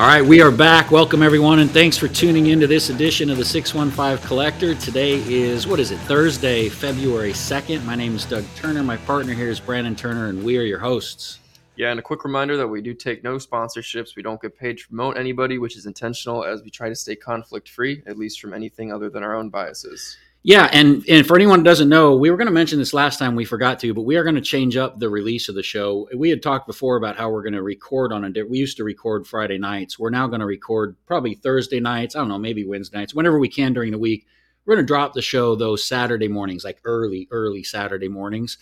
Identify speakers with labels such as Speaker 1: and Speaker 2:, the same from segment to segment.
Speaker 1: All right, we are back. Welcome, everyone, and thanks for tuning into this edition of the 615 Collector. Today is, what is it, Thursday, February 2nd. My name is Doug Turner. My partner here is Brandon Turner, and we are your hosts.
Speaker 2: Yeah, and a quick reminder that we do take no sponsorships. We don't get paid to promote anybody, which is intentional as we try to stay conflict free, at least from anything other than our own biases.
Speaker 1: Yeah, and, and for anyone who doesn't know, we were going to mention this last time, we forgot to, but we are going to change up the release of the show. We had talked before about how we're going to record on a We used to record Friday nights. We're now going to record probably Thursday nights. I don't know, maybe Wednesday nights, whenever we can during the week. We're going to drop the show those Saturday mornings, like early, early Saturday mornings.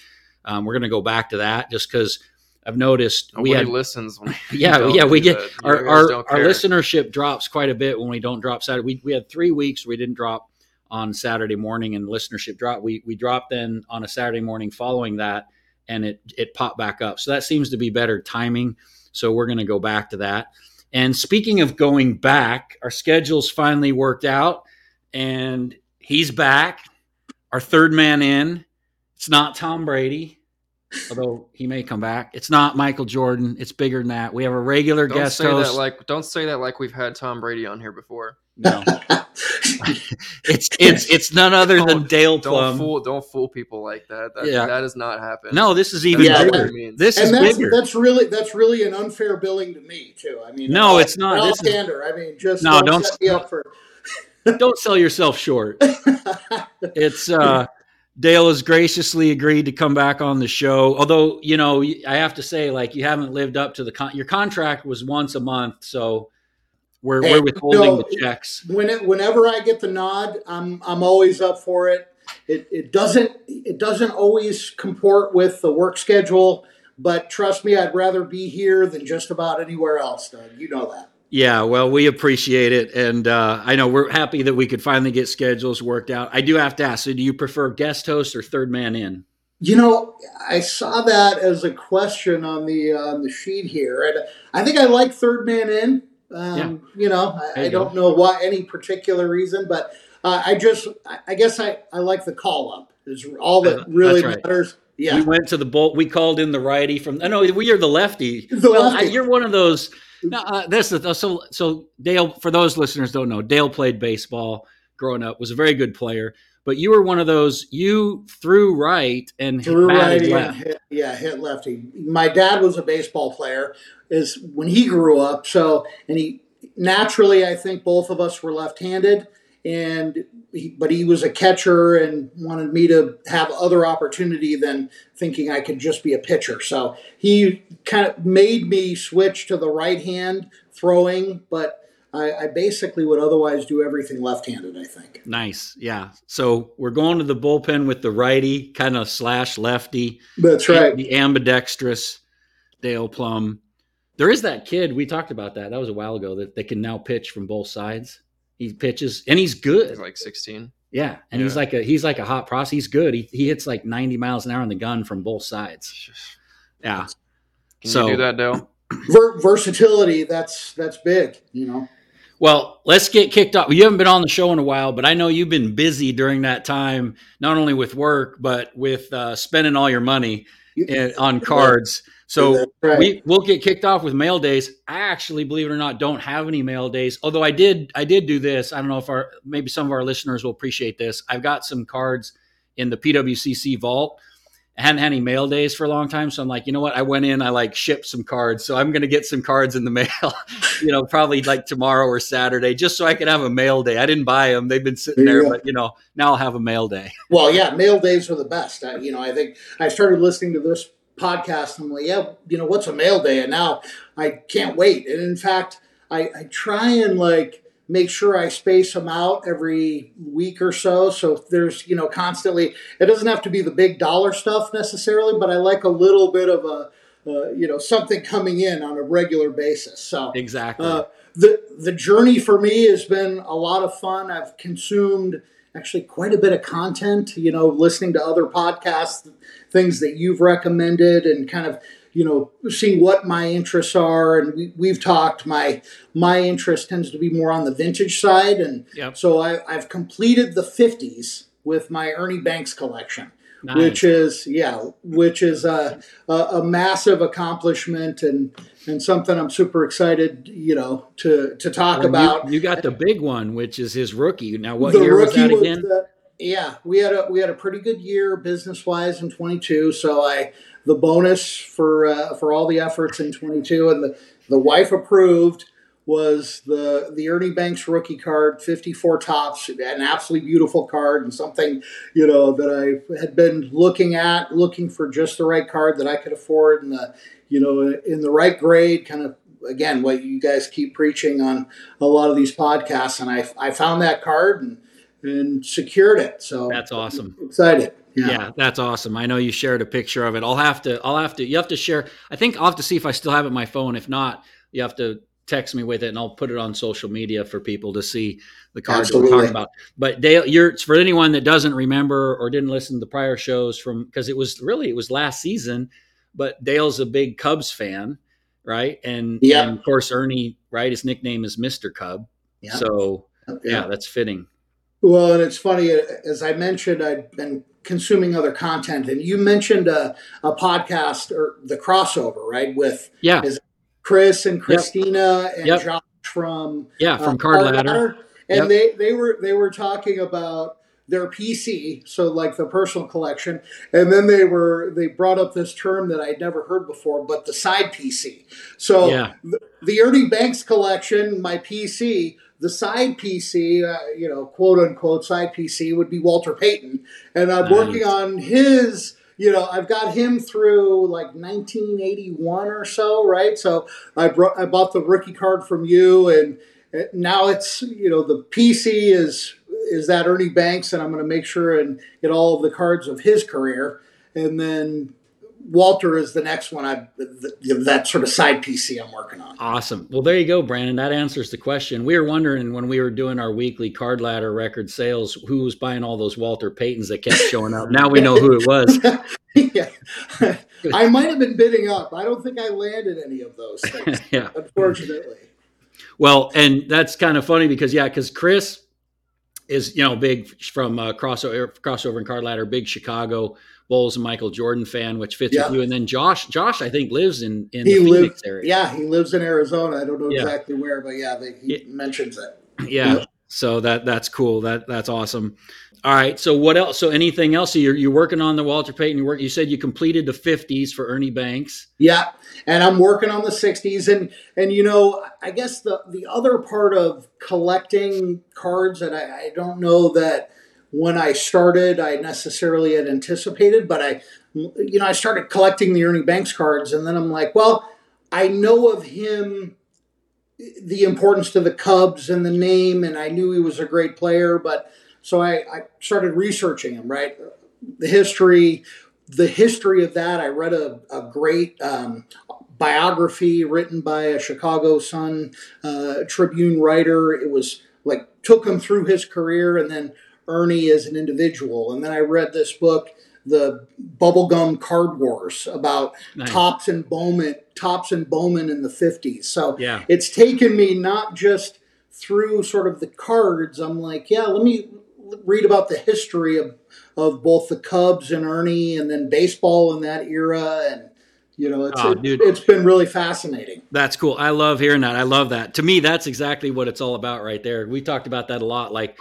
Speaker 1: Um, we're going to go back to that just because I've noticed
Speaker 2: Nobody
Speaker 1: we had
Speaker 2: listens. When
Speaker 1: yeah, yeah, we get our our, our listenership drops quite a bit when we don't drop Saturday. We we had three weeks we didn't drop on Saturday morning and listenership dropped. We we dropped then on a Saturday morning following that, and it it popped back up. So that seems to be better timing. So we're going to go back to that. And speaking of going back, our schedules finally worked out, and he's back. Our third man in. It's not Tom Brady, although he may come back. It's not Michael Jordan. It's bigger than that. We have a regular
Speaker 2: Don't
Speaker 1: guest
Speaker 2: say
Speaker 1: host.
Speaker 2: that like don't say that like we've had Tom Brady on here before.
Speaker 1: No, it's it's it's none other than
Speaker 2: Don't-
Speaker 1: Dale
Speaker 2: Don't fool don't fool people like that. That,
Speaker 1: Yeah.
Speaker 2: that does not happen.
Speaker 1: No, this is even
Speaker 3: Yeah,
Speaker 1: bigger.
Speaker 2: that means.
Speaker 1: This is
Speaker 3: that's
Speaker 1: bigger.
Speaker 3: that's really that's really an unfair billing to me too. I mean,
Speaker 1: No, it's not.
Speaker 3: in all
Speaker 1: This is-
Speaker 3: I mean, just
Speaker 1: No,
Speaker 3: don't,
Speaker 1: don't-
Speaker 3: set me up for.
Speaker 1: Don't sell yourself short. It's uh Dale has graciously agreed to come back on the show. Although, you know, I have to say, like, you haven't lived up to the con- your contract was once a month, so we're we're withholding the checks.
Speaker 3: when it, whenever I get the nod, I'm I'm always up for it. It it doesn't it doesn't always comport with the work schedule, but trust me, I'd rather be here than just about anywhere else. Doug. You know that.
Speaker 1: Yeah, well, we appreciate it, and uh, I know we're happy that we could finally get schedules worked out. I do have to ask: so, do you prefer guest host or third man in?
Speaker 3: You know, I saw that as a question on the uh, on the sheet here, and I think I like third man in. Um, You know, I, I
Speaker 1: you go.
Speaker 3: don't know why any particular reason, but uh, I just I, I guess I, I like the call up is all that really
Speaker 1: right.
Speaker 3: matters. Yeah,
Speaker 1: We went to the bolt. We called in the righty from. I know we are the lefty.
Speaker 3: The
Speaker 1: well, I, you're one of those. No, uh, this is so. So Dale, for those listeners don't know, Dale played baseball growing up. Was a very good player. But you were one of those. You threw right and
Speaker 3: threw and
Speaker 1: left.
Speaker 3: hit, yeah, hit lefty. My dad was a baseball player. Is when he grew up. So and he naturally, I think both of us were left-handed, and he, but he was a catcher and wanted me to have other opportunity than thinking I could just be a pitcher. So he kind of made me switch to the right hand throwing, but. I, I basically would otherwise do everything left-handed. I think.
Speaker 1: Nice, yeah. So we're going to the bullpen with the righty, kind of slash lefty.
Speaker 3: That's right.
Speaker 1: The ambidextrous Dale Plumb. There is that kid. We talked about that. That was a while ago. That they can now pitch from both sides. He pitches and he's good.
Speaker 2: He's like 16.
Speaker 1: Yeah, and he's like a he's like a hot prospect. He's good. He, he hits like ninety miles an hour on the gun from both sides. Yeah.
Speaker 2: Can
Speaker 1: So-
Speaker 2: you do that, Dale?
Speaker 3: Ver- versatility. That's that's big. You know.
Speaker 1: Well, let's get kicked off. You haven't been on the show in a while, but I know you've been busy during that time, not only with work but with uh, spending all your money uh, on cards. So
Speaker 3: right.
Speaker 1: we we'll get kicked off with mail days. I actually, believe it or not, don't have any mail days. Although I did, I did do this. I don't know if our maybe some of our listeners will appreciate this. I've got some cards in the PWCC vault. I hadn't had any mail days for a long time, so I'm like, you know what? I went in, I like shipped some cards, so I'm going to get some cards in the mail. you know, probably like tomorrow or Saturday, just so I can have a mail day. I didn't buy them; they've been sitting
Speaker 3: There go.
Speaker 1: but you know, now I'll have a mail day.
Speaker 3: Well, yeah, mail days are the best. I, you know, I think I started listening to this podcast. And I'm like, yeah, you know, what's a mail day? And now I can't wait. And in fact, I, I try and like make sure I space them out every week or so. So there's, you know, constantly, it doesn't have to be the big dollar stuff necessarily, but I like a little bit of a, uh, you know, something coming in on a regular basis. So
Speaker 1: Exactly.
Speaker 3: uh, the the journey for me has been a lot of fun. I've consumed actually quite a bit of content. You know, listening to other podcasts, things that you've recommended, and kind of you know seeing what my interests are. And we, we've talked. My my interest tends to be more on the vintage side, and
Speaker 1: Yep.
Speaker 3: so I, I've completed the fifties with my Ernie Banks collection.
Speaker 1: Nice.
Speaker 3: which is yeah, which is a, a, a massive accomplishment and and something I'm super excited, you know, to to talk
Speaker 1: you-
Speaker 3: about.
Speaker 1: You, got the big one, which is his rookie. Now, what
Speaker 3: the
Speaker 1: year was
Speaker 3: rookie
Speaker 1: that
Speaker 3: was
Speaker 1: again?
Speaker 3: the- yeah, we had a we had a pretty good year business wise in 22. So I the bonus for uh, for all the efforts in 22 and the the wife approved was the the Ernie Banks rookie card, 54 Topps, an absolutely beautiful card and something you know that I had been looking at, looking for just the right card that I could afford and the you know in the right grade, kind of again what you guys keep preaching on a lot of these podcasts, and I I found that card and and secured it. So
Speaker 1: That's awesome.
Speaker 3: excited.
Speaker 1: Yeah. that's awesome. I know you shared a picture of it. I'll have to. I'll have to. You have to share. I think I'll have to see if I still have it on my phone. If not, you have to text me with it, and I'll put it on social media for people to see the cards we're talking about. But Dale, you're for anyone that doesn't remember or didn't listen to the prior shows from because it was really it was last season. But Dale's a big Cubs fan, right? And
Speaker 3: Yeah.
Speaker 1: and of course Ernie, right? His nickname is Mister Cub.
Speaker 3: Yeah.
Speaker 1: So yeah, that's fitting.
Speaker 3: Well, and it's funny, uh, as I mentioned, I've been consuming other content, and you mentioned a, a podcast or the crossover, right, with
Speaker 1: Yeah,
Speaker 3: Chris and Christina and
Speaker 1: Yep.
Speaker 3: Josh from
Speaker 1: yeah.
Speaker 3: uh,
Speaker 1: From Card Ladder.
Speaker 3: and
Speaker 1: Yep.
Speaker 3: they they were they were talking about their PC, so like the personal collection, and then they were they brought up this term that I'd never heard before, but the side PC. So
Speaker 1: Yeah.
Speaker 3: the, the Ernie Banks collection, my PC, the side PC, uh, you know, quote unquote side PC would be Walter Payton, and I'm
Speaker 1: Nice.
Speaker 3: working on his. You know, I've got him through like 1981 or so, right? So I brought I bought the rookie card from you, and now it's you know the PC is is that Ernie Banks, and I'm going to make sure and get all of the cards of his career, and then Walter is the next one. I th- that sort of side PC I'm working on.
Speaker 1: Awesome. Well, there you go, Brandon. That answers the question. We were wondering when we were doing our weekly card ladder record sales, who was buying all those Walter Paytons that kept showing up. Now we know who it was.
Speaker 3: yeah, I might have been bidding up. I don't think I landed any of those things,
Speaker 1: yeah.
Speaker 3: unfortunately.
Speaker 1: Well, and that's kind of funny because yeah, because Chris is you know big from uh, crossover crossover and card ladder, big Chicago Bulls and Michael Jordan fan, which fits with you. And then Josh, Josh, I think lives in in
Speaker 3: He
Speaker 1: the
Speaker 3: lived,
Speaker 1: Phoenix area.
Speaker 3: yeah, he lives in Arizona. I don't know
Speaker 1: Yeah.
Speaker 3: exactly where, but yeah, they, he
Speaker 1: Yeah.
Speaker 3: mentions it.
Speaker 1: yeah so that that's cool that that's awesome all right so what else so anything else so you're, you're working on the walter payton you work you said you completed the 50s for ernie banks
Speaker 3: Yeah, and I'm working on the '60s, and and you know, I guess the the other part of collecting cards that I, I don't know that when I started I necessarily had anticipated, but I, you know, I started collecting the Ernie Banks cards, and then I'm like, well, I know of him, the importance to the Cubs and the name, and I knew he was a great player, but so I, I started researching him, right, the history the history of that. I read a, a great um, biography written by a Chicago Sun uh, Tribune writer. It was like took him through his career and then Ernie as an individual. And then I read this book, The Bubblegum Card Wars, about
Speaker 1: Nice.
Speaker 3: Topps and Bowman, Topps and Bowman in the 50s. So
Speaker 1: yeah
Speaker 3: it's taken me not just through sort of the cards. I'm like, yeah, let me read about the history of of both the Cubs and Ernie, and then baseball in that era, and you know, it's
Speaker 1: Oh,
Speaker 3: it,
Speaker 1: dude.
Speaker 3: it's been really fascinating.
Speaker 1: That's cool. I love hearing that. I love that. To me, that's exactly what it's all about right there. We talked about that a lot. Like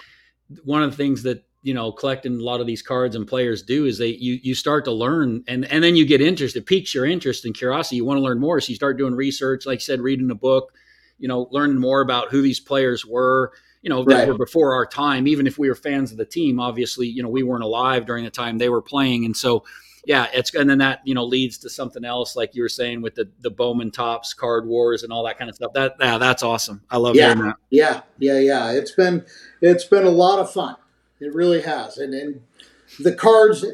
Speaker 1: one of the things that, you know, collecting a lot of these cards and players do is they you you start to learn and and then you get interested. It piques your interest and curiosity. You want to learn more. So you start doing research, like you said, reading a book, you know, learning more about who these players were, you know, that
Speaker 3: Right.
Speaker 1: were before our time. Even if we were fans of the team, obviously, you know, we weren't alive during the time they were playing. And so yeah, it's and then that you know leads to something else, like you were saying with the the Bowman Topps, card wars, and all that kind of stuff. That yeah, that's awesome. I love
Speaker 3: Yeah.
Speaker 1: that.
Speaker 3: Yeah, yeah, yeah. It's been it's been a lot of fun. It really has, and and the cards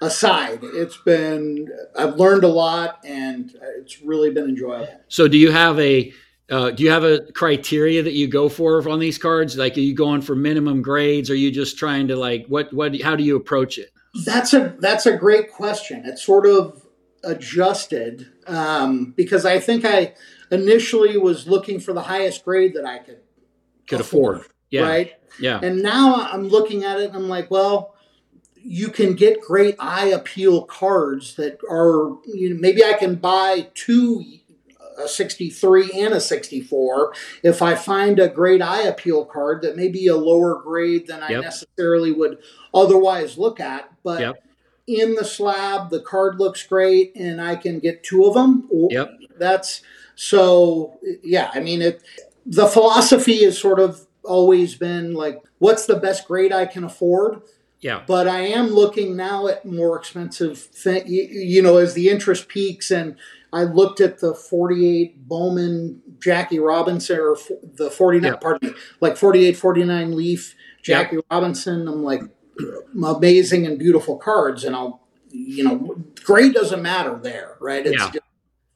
Speaker 3: aside, it's been I've learned a lot, and it's really been enjoyable.
Speaker 1: So, do you have a uh, do you have a criteria that you go for on these cards? Like, are you going for minimum grades? Are you just trying to like what what? How do you approach it?
Speaker 3: That's a that's a great question. It's sort of adjusted um, because I think I initially was looking for the highest grade that I could
Speaker 1: Could afford? Yeah,
Speaker 3: right?
Speaker 1: yeah,
Speaker 3: And now I'm looking at it and I'm like, well, you can get great eye appeal cards that are you know maybe I can buy two a 63 and a 64 if I find a great eye appeal card that may be a lower grade than I necessarily would otherwise look at but
Speaker 1: Yep.
Speaker 3: in the slab the card looks great and I can get two of them
Speaker 1: Yep.
Speaker 3: that's so yeah I mean it the philosophy has sort of always been like what's the best grade I can afford
Speaker 1: Yeah.
Speaker 3: but I am looking now at more expensive thing. You, you know, as the interest peaks, and I looked at the 48 Bowman Jackie Robinson or the 49,
Speaker 1: Yeah.
Speaker 3: pardon me, like 48, 49 Leaf Jackie Robinson. I'm like amazing and beautiful cards, and I'll, you know, grade doesn't matter there, right? It's
Speaker 1: Yeah.
Speaker 3: just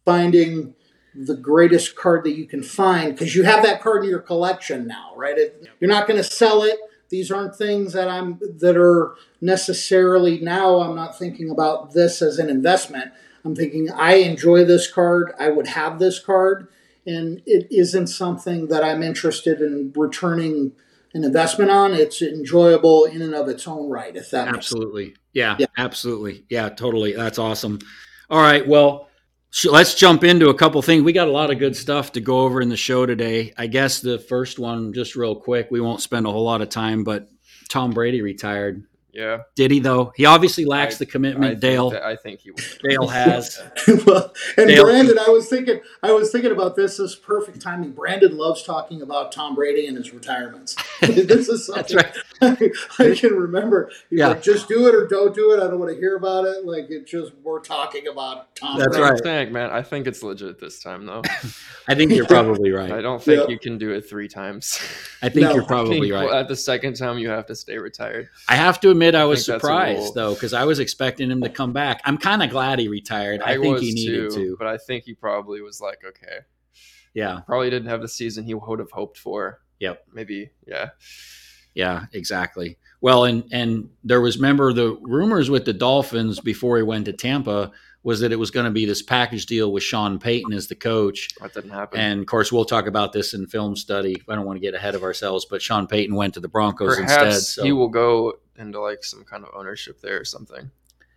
Speaker 3: finding the greatest card that you can find because you have that card in your collection now, right? It, You're not going to sell it. These aren't things that I'm that are necessarily now. I'm not thinking about this as an investment. I'm thinking I enjoy this card. I would have this card, and it isn't something that I'm interested in returning an investment on. It's enjoyable in and of its own right. If that
Speaker 1: Absolutely. Yeah,
Speaker 3: Yeah.
Speaker 1: absolutely. Yeah, totally. That's awesome. All right. Well, sh- let's jump into a couple things. We got a lot of good stuff to go over in the show today. I guess the first one, just real quick, we won't spend a whole lot of time, but Tom Brady retired.
Speaker 2: Yeah.
Speaker 1: Did he though? He obviously lacks
Speaker 2: I-
Speaker 1: the
Speaker 2: I
Speaker 1: commitment
Speaker 2: think
Speaker 1: Dale
Speaker 2: that- I think he would.
Speaker 1: Dale has.
Speaker 3: well, and
Speaker 1: Dale-
Speaker 3: Brandon, I was thinking, I was thinking about this. This is perfect timing. Brandon loves talking about Tom Brady and his retirements. this is
Speaker 1: That's
Speaker 3: something I, I can remember. He's
Speaker 1: Yeah.
Speaker 3: like, just do it or don't do it. I don't want to hear about it. Like it's just we're talking about Tom.
Speaker 1: That's
Speaker 3: Brady.
Speaker 1: right.
Speaker 2: I'm man. I think it's legit this time, though.
Speaker 1: I think you're probably right.
Speaker 2: I don't think
Speaker 3: Yeah.
Speaker 2: you can do it three times.
Speaker 1: I think
Speaker 3: No.
Speaker 1: you're
Speaker 2: I
Speaker 1: probably
Speaker 2: think
Speaker 1: right.
Speaker 2: At the second time, you have to stay retired.
Speaker 1: I have to admit, I was
Speaker 2: think a
Speaker 1: surprised
Speaker 2: rule.
Speaker 1: though because I was expecting him to come back. I'm kind of glad he retired. I, think
Speaker 2: was
Speaker 1: he needed
Speaker 2: too,
Speaker 1: to.
Speaker 2: but I think he probably was like, okay,
Speaker 1: Yeah,
Speaker 2: probably didn't have the season he would have hoped for.
Speaker 1: Yep.
Speaker 2: Maybe, yeah.
Speaker 1: yeah, exactly. Well, and and there was remember the rumors with the Dolphins before he went to Tampa was that it was going to be this package deal with Sean Payton as the coach.
Speaker 2: That didn't happen.
Speaker 1: And of course, we'll talk about this in film study. I don't want to get ahead of ourselves, but Sean Payton went to the Broncos
Speaker 2: Perhaps
Speaker 1: instead. So
Speaker 2: he will go into like some kind of ownership there or something.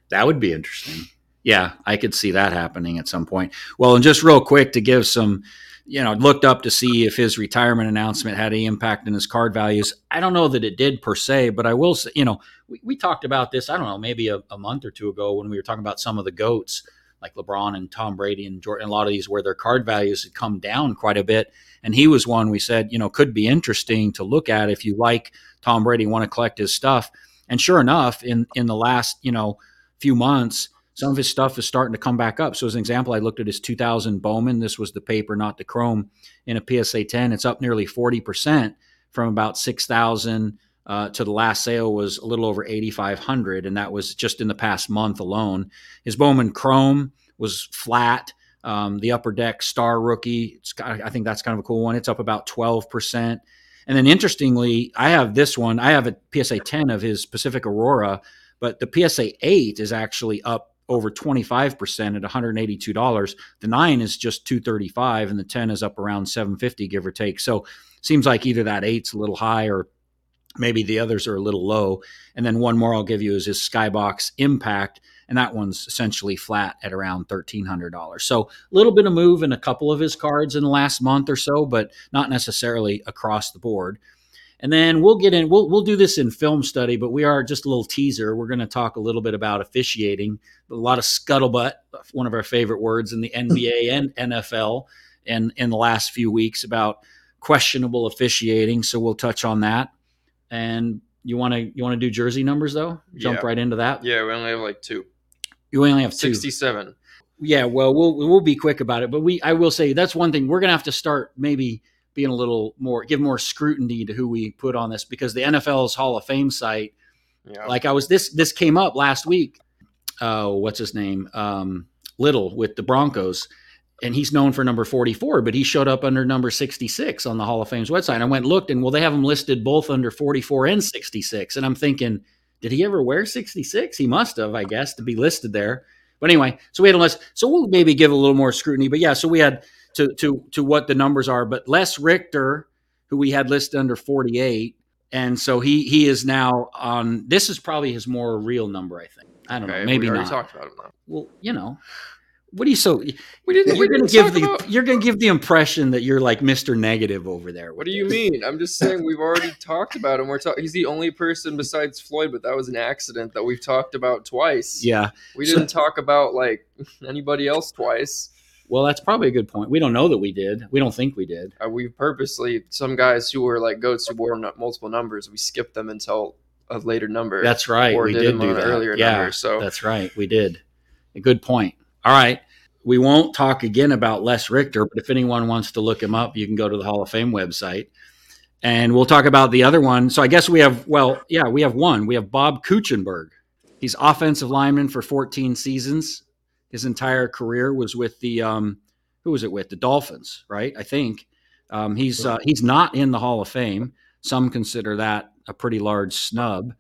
Speaker 1: That would be interesting. Yeah, I could see that happening at some point. Well, and just real quick to give some, you know, looked up to see if his retirement announcement had any impact in his card values. I don't know that it did per se, but I will say, you know, we, we talked about this, I don't know, maybe a, a month or two ago when we were talking about some of the GOATs like LeBron and Tom Brady and Jordan, a lot of these where their card values had come down quite a bit. And he was one we said, you know, could be interesting to look at if you like Tom Brady, want to collect his stuff. And sure enough, in in the last, you know, few months, some of his stuff is starting to come back up. So, as an example, I looked at his 2000 Bowman. This was the paper, not the chrome, in a PSA 10. It's up nearly 40% from about 6,000 uh, to the last sale was a little over 8,500, and that was just in the past month alone. His Bowman Chrome was flat. Um, the Upper Deck Star Rookie, I think that's kind of a cool one. It's up about 12%. And then interestingly, I have this one. I have a PSA 10 of his Pacific Aurora, but the PSA 8 is actually up over 25% at $182. The 9 is just 235 and the 10 is up around 750 give or take. So seems like either that 8's a little high or maybe the others are a little low. And then one more I'll give you is his Skybox Impact and that one's essentially flat at around $1300. So a little bit of move in a couple of his cards in the last month or so, but not necessarily across the board. And then we'll get in. We'll we'll do this in film study, but we are just a little teaser. We're going to talk a little bit about officiating. A lot of scuttlebutt, one of our favorite words in the NBA and NFL, and in the last few weeks about questionable officiating. So we'll touch on that. And you want to you want to do jersey numbers though? Jump
Speaker 2: Yeah.
Speaker 1: right into that.
Speaker 2: Yeah, we only have like two.
Speaker 1: You only have two.
Speaker 2: 67.
Speaker 1: Yeah, well, we'll we'll be quick about it, but we I will say that's one thing we're gonna have to start maybe being a little more give more scrutiny to who we put on this because the NFL's Hall of Fame site,
Speaker 2: Yeah.
Speaker 1: like I was this this came up last week. Uh, what's his name? Um, Little with the Broncos, and he's known for number forty four, but he showed up under number sixty six on the Hall of Fame's website. I went and looked, and well, they have him listed both under forty four and sixty six, and I'm thinking, did he ever wear sixty six? He must have, I guess, to be listed there. But anyway, so we had a list. So we'll maybe give a little more scrutiny. But yeah, so we had to to to what the numbers are. But Les Richter, who we had listed under 48, and so he he is now on. This is probably his more real number. I think. I don't
Speaker 2: Okay,
Speaker 1: know. Maybe
Speaker 2: we
Speaker 1: not.
Speaker 2: talked about him now.
Speaker 1: Well, you know, what are you so?
Speaker 2: We didn't.
Speaker 1: You're gonna give the
Speaker 2: about-
Speaker 1: you're gonna give the impression that you're like Mr. Negative over there.
Speaker 2: What do you mean? I'm just saying we've already talked about him. We're talking. He's the only person besides Floyd, but that was an accident that we've talked about twice.
Speaker 1: Yeah.
Speaker 2: We
Speaker 1: So-
Speaker 2: didn't talk about like anybody else twice.
Speaker 1: Well, that's probably a good point. We don't know that we did. We don't think we did.
Speaker 2: Uh, we purposely some guys who were like goats who wore nu- multiple numbers. We skipped them until a later number.
Speaker 1: That's right.
Speaker 2: or
Speaker 1: we
Speaker 2: did
Speaker 1: did do that.
Speaker 2: earlier
Speaker 1: yeah,
Speaker 2: number. So
Speaker 1: that's right. We did. A good point. All right. We won't talk again about Les Richter, but if anyone wants to look him up, you can go to the Hall of Fame website. And we'll talk about the other one. So I guess we have, well, yeah, we have one. We have Bob Kuechenberg. He's offensive lineman for 14 seasons. His entire career was with the, um, who was it with? The Dolphins, right? I think. Um, he's uh, he's not in the Hall of Fame. Some consider that a pretty large snub.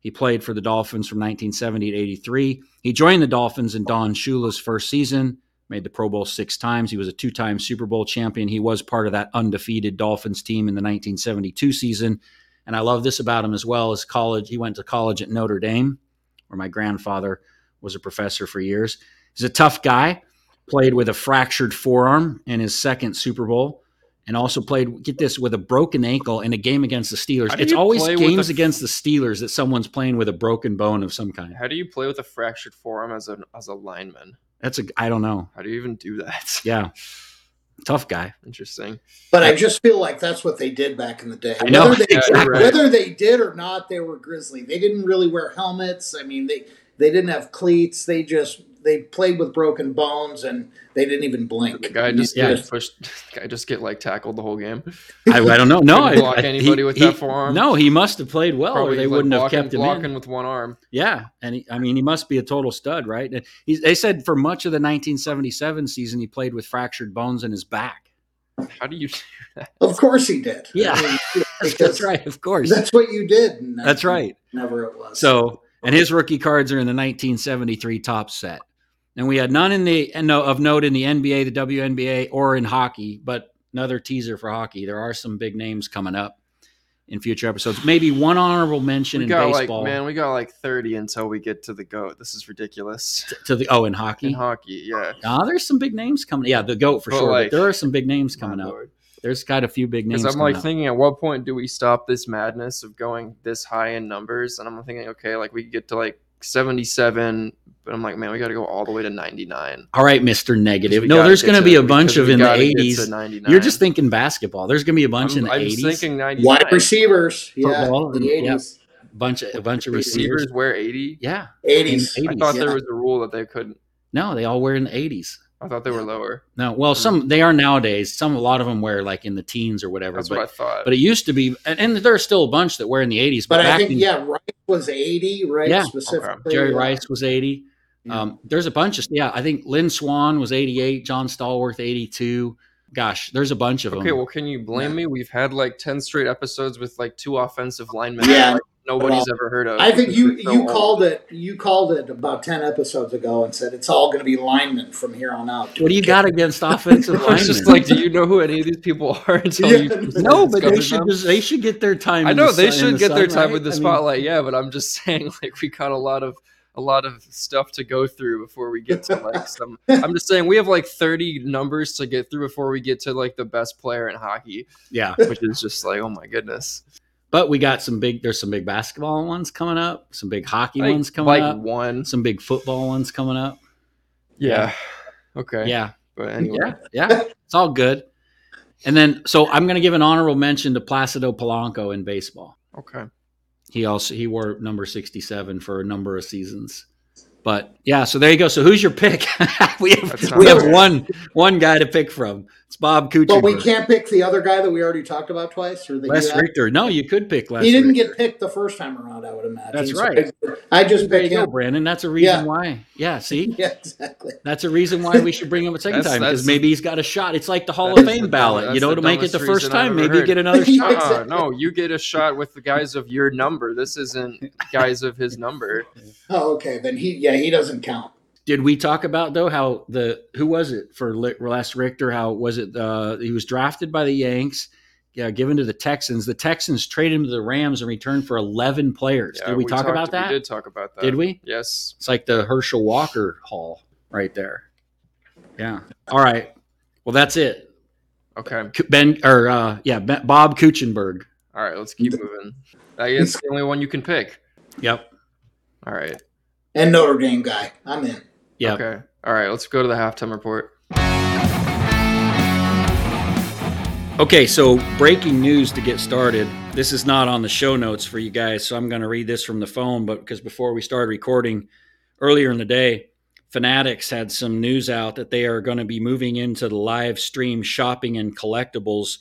Speaker 1: He played for the Dolphins from 1970 to 83. He joined the Dolphins in Don Shula's first season, made the Pro Bowl six times. He was a two time Super Bowl champion. He was part of that undefeated Dolphins team in the 1972 season. And I love this about him as well as college. He went to college at Notre Dame, where my grandfather was a professor for years. He's a tough guy, played with a fractured forearm in his second Super Bowl. And also played, get this, with a broken ankle in a game against the Steelers. It's always games
Speaker 2: a-
Speaker 1: against the Steelers that someone's playing with a broken bone of some kind.
Speaker 2: how do you play with a fractured forearm as a as a lineman?
Speaker 1: That's a I don't know.
Speaker 2: How do you even do that?
Speaker 1: Yeah, tough guy.
Speaker 2: Interesting.
Speaker 3: But I just feel like that's what they did back in the day.
Speaker 1: I know,
Speaker 3: Whether they,
Speaker 2: exactly.
Speaker 3: whether they did or not, they were grizzly. They didn't really wear helmets. I mean, they they didn't have cleats. They just they played with broken bones and they didn't even blink.
Speaker 2: The guy just
Speaker 1: Yeah.
Speaker 2: get pushed. The guy just get like tackled the whole game.
Speaker 1: I, I don't know. No,
Speaker 2: Couldn't
Speaker 1: I,
Speaker 2: block
Speaker 1: I-
Speaker 2: anybody with that forearm?
Speaker 1: No, he must have played well, or they wouldn't have
Speaker 2: blocking,
Speaker 1: kept him
Speaker 2: blocking
Speaker 1: in.
Speaker 2: with one arm.
Speaker 1: Yeah, and he, I mean, he must be a total stud, right? And He, they said for much of the 1977 season, he played with fractured bones in his back.
Speaker 2: How do you?
Speaker 3: Of course he did.
Speaker 1: Yeah.
Speaker 3: I mean,
Speaker 1: That's
Speaker 3: because
Speaker 1: right, of course.
Speaker 3: That's what you did. and
Speaker 1: That's right.
Speaker 3: Never it was.
Speaker 1: So, and his rookie cards are in the 1973 top set. And we had none in the no of note in the NBA, the WNBA, or in hockey. But another teaser for hockey. There are some big names coming up in future episodes. Maybe one honorable mention
Speaker 2: We
Speaker 1: in
Speaker 2: got
Speaker 1: baseball
Speaker 2: like man, we got like thirty until we get to the goat. This is ridiculous.
Speaker 1: to the oh in hockey.
Speaker 2: In hockey, yeah.
Speaker 1: Ah, there's some big names coming. Yeah, the goat for
Speaker 2: But,
Speaker 1: sure.
Speaker 2: like,
Speaker 1: but there are some big names coming up.
Speaker 2: lord.
Speaker 1: There's got a few big names.
Speaker 2: I'm like
Speaker 1: up.
Speaker 2: thinking, at what point do we stop this madness of going this high in numbers? And I'm thinking, okay, like we get to like 77, but I'm like, man, we got to go all the way to 99.
Speaker 1: All right, Mister Negative. No, there's going to
Speaker 2: to-
Speaker 1: be a bunch of in the
Speaker 2: gotta get to
Speaker 1: 80s. You're just thinking basketball. There's going to be a bunch
Speaker 2: I'm,
Speaker 1: in the
Speaker 2: I'm
Speaker 1: 80s.
Speaker 2: thinking 99.
Speaker 3: wide receivers. Yeah.
Speaker 1: Football,
Speaker 3: The
Speaker 1: yeah.
Speaker 3: eighties.
Speaker 1: bunch of a bunch of
Speaker 2: Receivers
Speaker 1: receivers.
Speaker 2: wear 80.
Speaker 1: Yeah.
Speaker 3: Eighties.
Speaker 1: In
Speaker 2: I
Speaker 1: 80s,
Speaker 2: thought
Speaker 3: yeah.
Speaker 2: there was a rule that they couldn't.
Speaker 1: No, they all wear in the 80s.
Speaker 2: I thought they were lower.
Speaker 1: No, well, some mm. they are nowadays. Some a lot of them wear like in the teens or whatever.
Speaker 2: That's
Speaker 1: but
Speaker 2: what I thought.
Speaker 1: but it used to be, and, and there are still a bunch that wear in the 80s. But,
Speaker 3: But I think
Speaker 1: in,
Speaker 3: yeah, Rice was eighty, right?
Speaker 1: Yeah.
Speaker 3: Specifically.
Speaker 1: Jerry. Rice was 80.
Speaker 3: Yeah.
Speaker 1: Um, there's a bunch of yeah. I think Lynn Swann was 88. John Stallworth 82. Gosh, there's a bunch of
Speaker 2: okay,
Speaker 1: them.
Speaker 2: Okay, well, can you blame
Speaker 3: Yeah.
Speaker 2: me? We've had like 10 straight episodes with like two offensive linemen.
Speaker 3: Yeah.
Speaker 2: like, nobody's
Speaker 3: Well,
Speaker 2: ever heard of.
Speaker 3: I think you
Speaker 2: so
Speaker 3: you
Speaker 2: old.
Speaker 3: called it you called it about ten episodes ago and said it's all going to be linemen from here on out.
Speaker 1: what do you got against offensive
Speaker 2: I was
Speaker 1: linemen?
Speaker 2: just like, do you know who any of these people are until
Speaker 3: Yeah.
Speaker 2: you
Speaker 1: no, but they should
Speaker 2: them?
Speaker 1: just, they should get their time.
Speaker 2: I
Speaker 1: in
Speaker 2: know
Speaker 1: the
Speaker 2: they
Speaker 1: sun- in
Speaker 2: should
Speaker 1: the
Speaker 2: get their time
Speaker 1: right?
Speaker 2: with the
Speaker 1: I mean,
Speaker 2: spotlight, yeah. But I'm just saying, like, we got a lot of a lot of stuff to go through before we get to like some. I'm just saying we have like 30 numbers to get through before we get to like the best player in hockey,
Speaker 1: yeah,
Speaker 2: which is just like, oh my goodness,
Speaker 1: but we got some big. There's some big basketball ones coming up. Some big hockey
Speaker 2: like,
Speaker 1: ones coming
Speaker 2: like
Speaker 1: up.
Speaker 2: Like one,
Speaker 1: Some big football ones coming up.
Speaker 2: yeah, okay,
Speaker 1: Yeah,
Speaker 2: But anyway,
Speaker 1: yeah, yeah. It's all good. And then, so I'm going to give an honorable mention to Placido Polanco in baseball.
Speaker 2: okay,
Speaker 1: He also he wore number 67 for a number of seasons. But yeah, so there you go. So who's your pick? we have we have one one guy to pick from. It's Bob Kuchar.
Speaker 3: But we can't pick the other guy that we already talked about twice, or that
Speaker 1: Les
Speaker 3: you.
Speaker 1: Richter. No, you could pick Les.
Speaker 3: He didn't
Speaker 1: Richter.
Speaker 3: get picked the first time around. I would imagine.
Speaker 1: That's
Speaker 3: So
Speaker 1: right.
Speaker 3: I, I just
Speaker 1: There you
Speaker 3: picked him.
Speaker 1: Brandon. That's a reason
Speaker 3: Yeah.
Speaker 1: why. Yeah, see,
Speaker 3: Yeah, exactly.
Speaker 1: that's a reason why we should bring him a second
Speaker 2: That's-
Speaker 1: time because maybe he's got a shot. It's like the Hall of Fame
Speaker 2: the
Speaker 1: ballot. You know, to make it the first time, maybe
Speaker 2: heard.
Speaker 1: get another shot.
Speaker 2: uh no, you get a shot with the guys of your number. This isn't guys of his number.
Speaker 3: Oh, okay. Then he, yeah, he doesn't count.
Speaker 1: Did we talk about though how the who was it for Li- Les Richter? How was it? Uh, he was drafted by the Yanks, yeah, given to the Texans. The Texans traded him to the Rams in return for 11 players.
Speaker 2: Yeah,
Speaker 1: did we, talk
Speaker 2: talked-
Speaker 1: about that?
Speaker 2: We did talk about that.
Speaker 1: Did we?
Speaker 2: Yes.
Speaker 1: It's like the Herschel Walker haul right there. Yeah. All right. Well, that's it.
Speaker 2: Okay.
Speaker 1: Ben or uh, yeah, ben, Bob Kuechenberg.
Speaker 2: All right. Let's keep moving. I guess the only one you can pick.
Speaker 1: Yep.
Speaker 2: All right.
Speaker 3: And Notre Dame guy. I'm in.
Speaker 1: Yep.
Speaker 2: Okay. All right. Let's go to the halftime report.
Speaker 1: Okay, so breaking news to get started. This is not on the show notes for you guys, so I'm going to read this from the phone. But because before we started recording earlier in the day, Fanatics had some news out that they are going to be moving into the live stream shopping and collectibles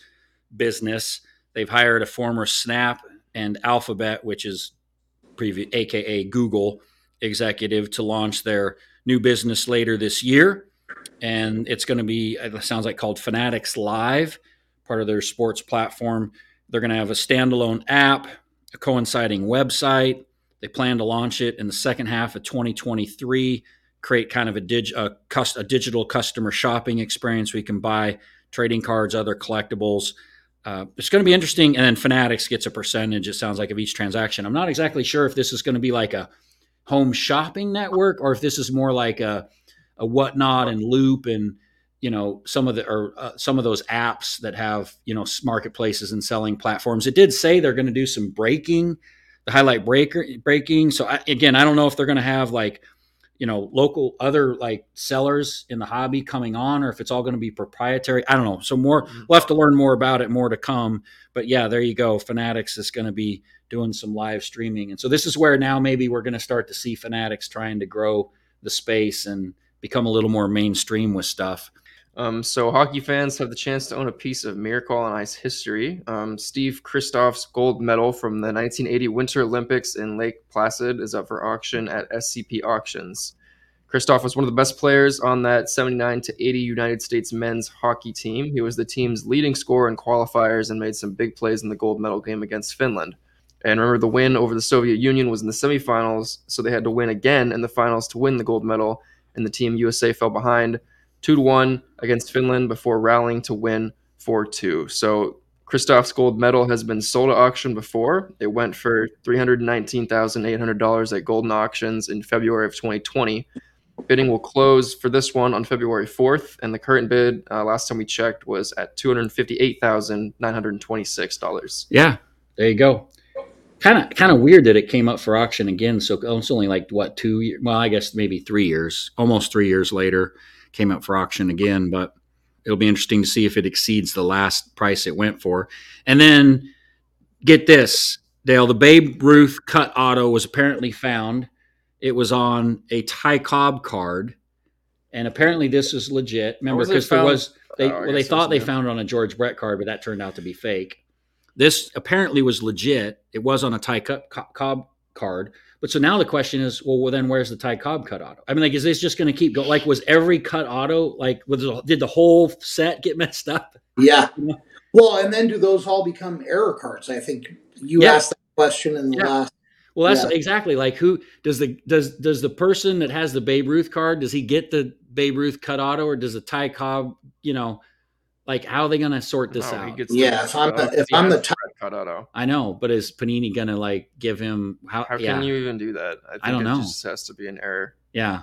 Speaker 1: business. They've hired a former Snap and Alphabet, which is previous, aka Google executive, to launch their new business later this year. And it's going to be, it sounds like called Fanatics Live part of their sports platform. They're going to have a standalone app, a coinciding website. They plan to launch it in the second half of 2023. Create kind of a, dig, a, a digital customer shopping experience. We can buy trading cards, other collectibles. Uh, it's going to be interesting. And then Fanatics gets a percentage, it sounds like, of each transaction. I'm not exactly sure if this is going to be like a home shopping network or if this is more like a, a whatnot and Loupe and you know some of the or uh, some of those apps that have you know marketplaces and selling platforms. It did say they're going to do some breaking the highlight breaker breaking. So I, again i don't know if they're going to have like you know local other like sellers in the hobby coming on or if it's all going to be proprietary. I don't know. So more we'll have to learn more about it more to come. But yeah there you go. Fanatics is going to be doing some live streaming and so this is where now maybe we're going to start to see fanatics trying to grow the space and become a little more mainstream with stuff
Speaker 2: Um, so hockey fans have the chance to own a piece of Miracle on Ice history. Um, Steve Christoff's gold medal from the 1980 Winter Olympics in Lake Placid is up for auction at SCP Auctions. Christoff was one of the best players on that 79 to 80 United States men's hockey team. He was the team's leading scorer in qualifiers and made some big plays in the gold medal game against Finland. And remember, the win over the Soviet Union was in the semifinals, so they had to win again in the finals to win the gold medal. And the team USA fell behind two to one against Finland before rallying to win four two. So Christoff's gold medal has been sold at auction before. It went for three hundred nineteen thousand eight hundred dollars at Goldin Auctions in February of 2020. Bidding will close for this one on February 4th, and the current bid, uh, last time we checked, was at two hundred fifty-eight thousand nine hundred twenty-six dollars.
Speaker 1: Yeah, there you go. Kind of, kind of weird that it came up for auction again. So oh, it's only like what two years? Well, I guess maybe three years, almost three years later, came up for auction again. But it'll be interesting to see if it exceeds the last price it went for. And then get this, Dale, the Babe Ruth cut auto was apparently found. It was on a Ty Cobb card, and apparently this is legit. Remember, because there was they
Speaker 2: Oh,
Speaker 1: well they thought they found it on a George Brett card, but that turned out to be fake. This apparently was legit. It was on a Ty Co- Co- Cobb card. But so now the question is, well, well then where's the Ty Cobb cut auto? I mean, like, is this just going to keep going? Like, was every cut auto like was did the whole set get messed up?
Speaker 3: Yeah.
Speaker 1: Yeah.
Speaker 3: Well, and then do those all become error cards? I think you
Speaker 1: Yeah.
Speaker 3: asked that question in the
Speaker 1: Yeah.
Speaker 3: last.
Speaker 1: Well, that's
Speaker 3: Yeah.
Speaker 1: exactly like who does the does does the person that has the Babe Ruth card does he get the Babe Ruth cut auto or does the Ty Cobb? You know, like how are they going to sort this
Speaker 2: No, he
Speaker 1: out?
Speaker 2: gets
Speaker 3: Yeah, if I'm the- if I'm the Ty-
Speaker 2: red cut auto.
Speaker 1: I know, but is Panini going to like give him how?
Speaker 2: How
Speaker 1: yeah,
Speaker 2: can you even do that? I, think
Speaker 1: don't
Speaker 2: it
Speaker 1: know.
Speaker 2: just has to be an error.
Speaker 1: yeah.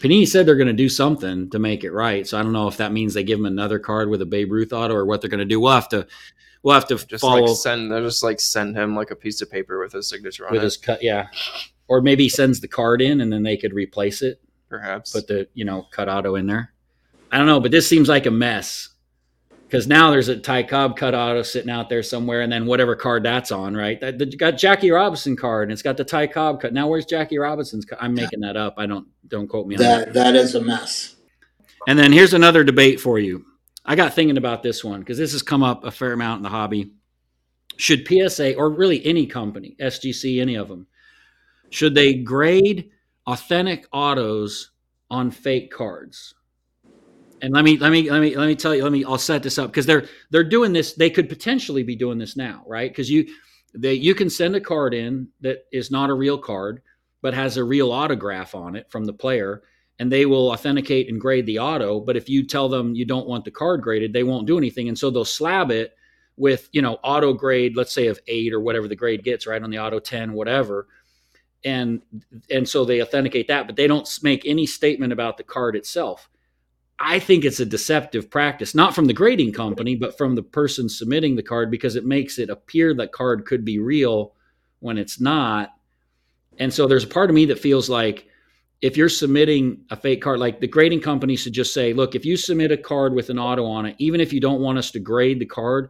Speaker 1: Panini said they're going to do something to make it right, so I don't know if that means they give him another card with a Babe Ruth auto or what they're going to do. We'll have to we'll have to
Speaker 2: Just
Speaker 1: follow
Speaker 2: like send, they'll just like send him like a piece of paper with his signature on
Speaker 1: with
Speaker 2: it,
Speaker 1: his cut, yeah, or maybe he sends the card in and then they could replace it.
Speaker 2: perhaps.
Speaker 1: put the you know cut auto in there. I don't know, but this seems like a mess because now there's a Ty Cobb cut auto sitting out there somewhere, and then whatever card that's on, right? That, that got Jackie Robinson card, and it's got the Ty Cobb cut. Now where's Jackie Robinson's? Cut? I'm making that up. I don't don't quote me on that.
Speaker 3: That that is a mess.
Speaker 1: And then here's another debate for you. I got thinking about this one because this has come up a fair amount in the hobby. Should PSA or really any company, SGC, any of them, should they grade authentic autos on fake cards? And let me let me let me let me tell you. Let me. I'll set this up because they're they're doing this. They could potentially be doing this now, right? Because you they you can send a card in that is not a real card but has a real autograph on it from the player and they will authenticate and grade the auto. But if you tell them you don't want the card graded, they won't do anything. And so they'll slab it with you know auto grade let's say of 8 or whatever the grade gets right on the auto 10 whatever and and so they authenticate that but they don't make any statement about the card itself i think it's a deceptive practice not from the grading company but from the person submitting the card because it makes it appear that card could be real when it's not. And so there's a part of me that feels like if you're submitting a fake card, like the grading company should just say, look, if you submit a card with an auto on it, even if you don't want us to grade the card,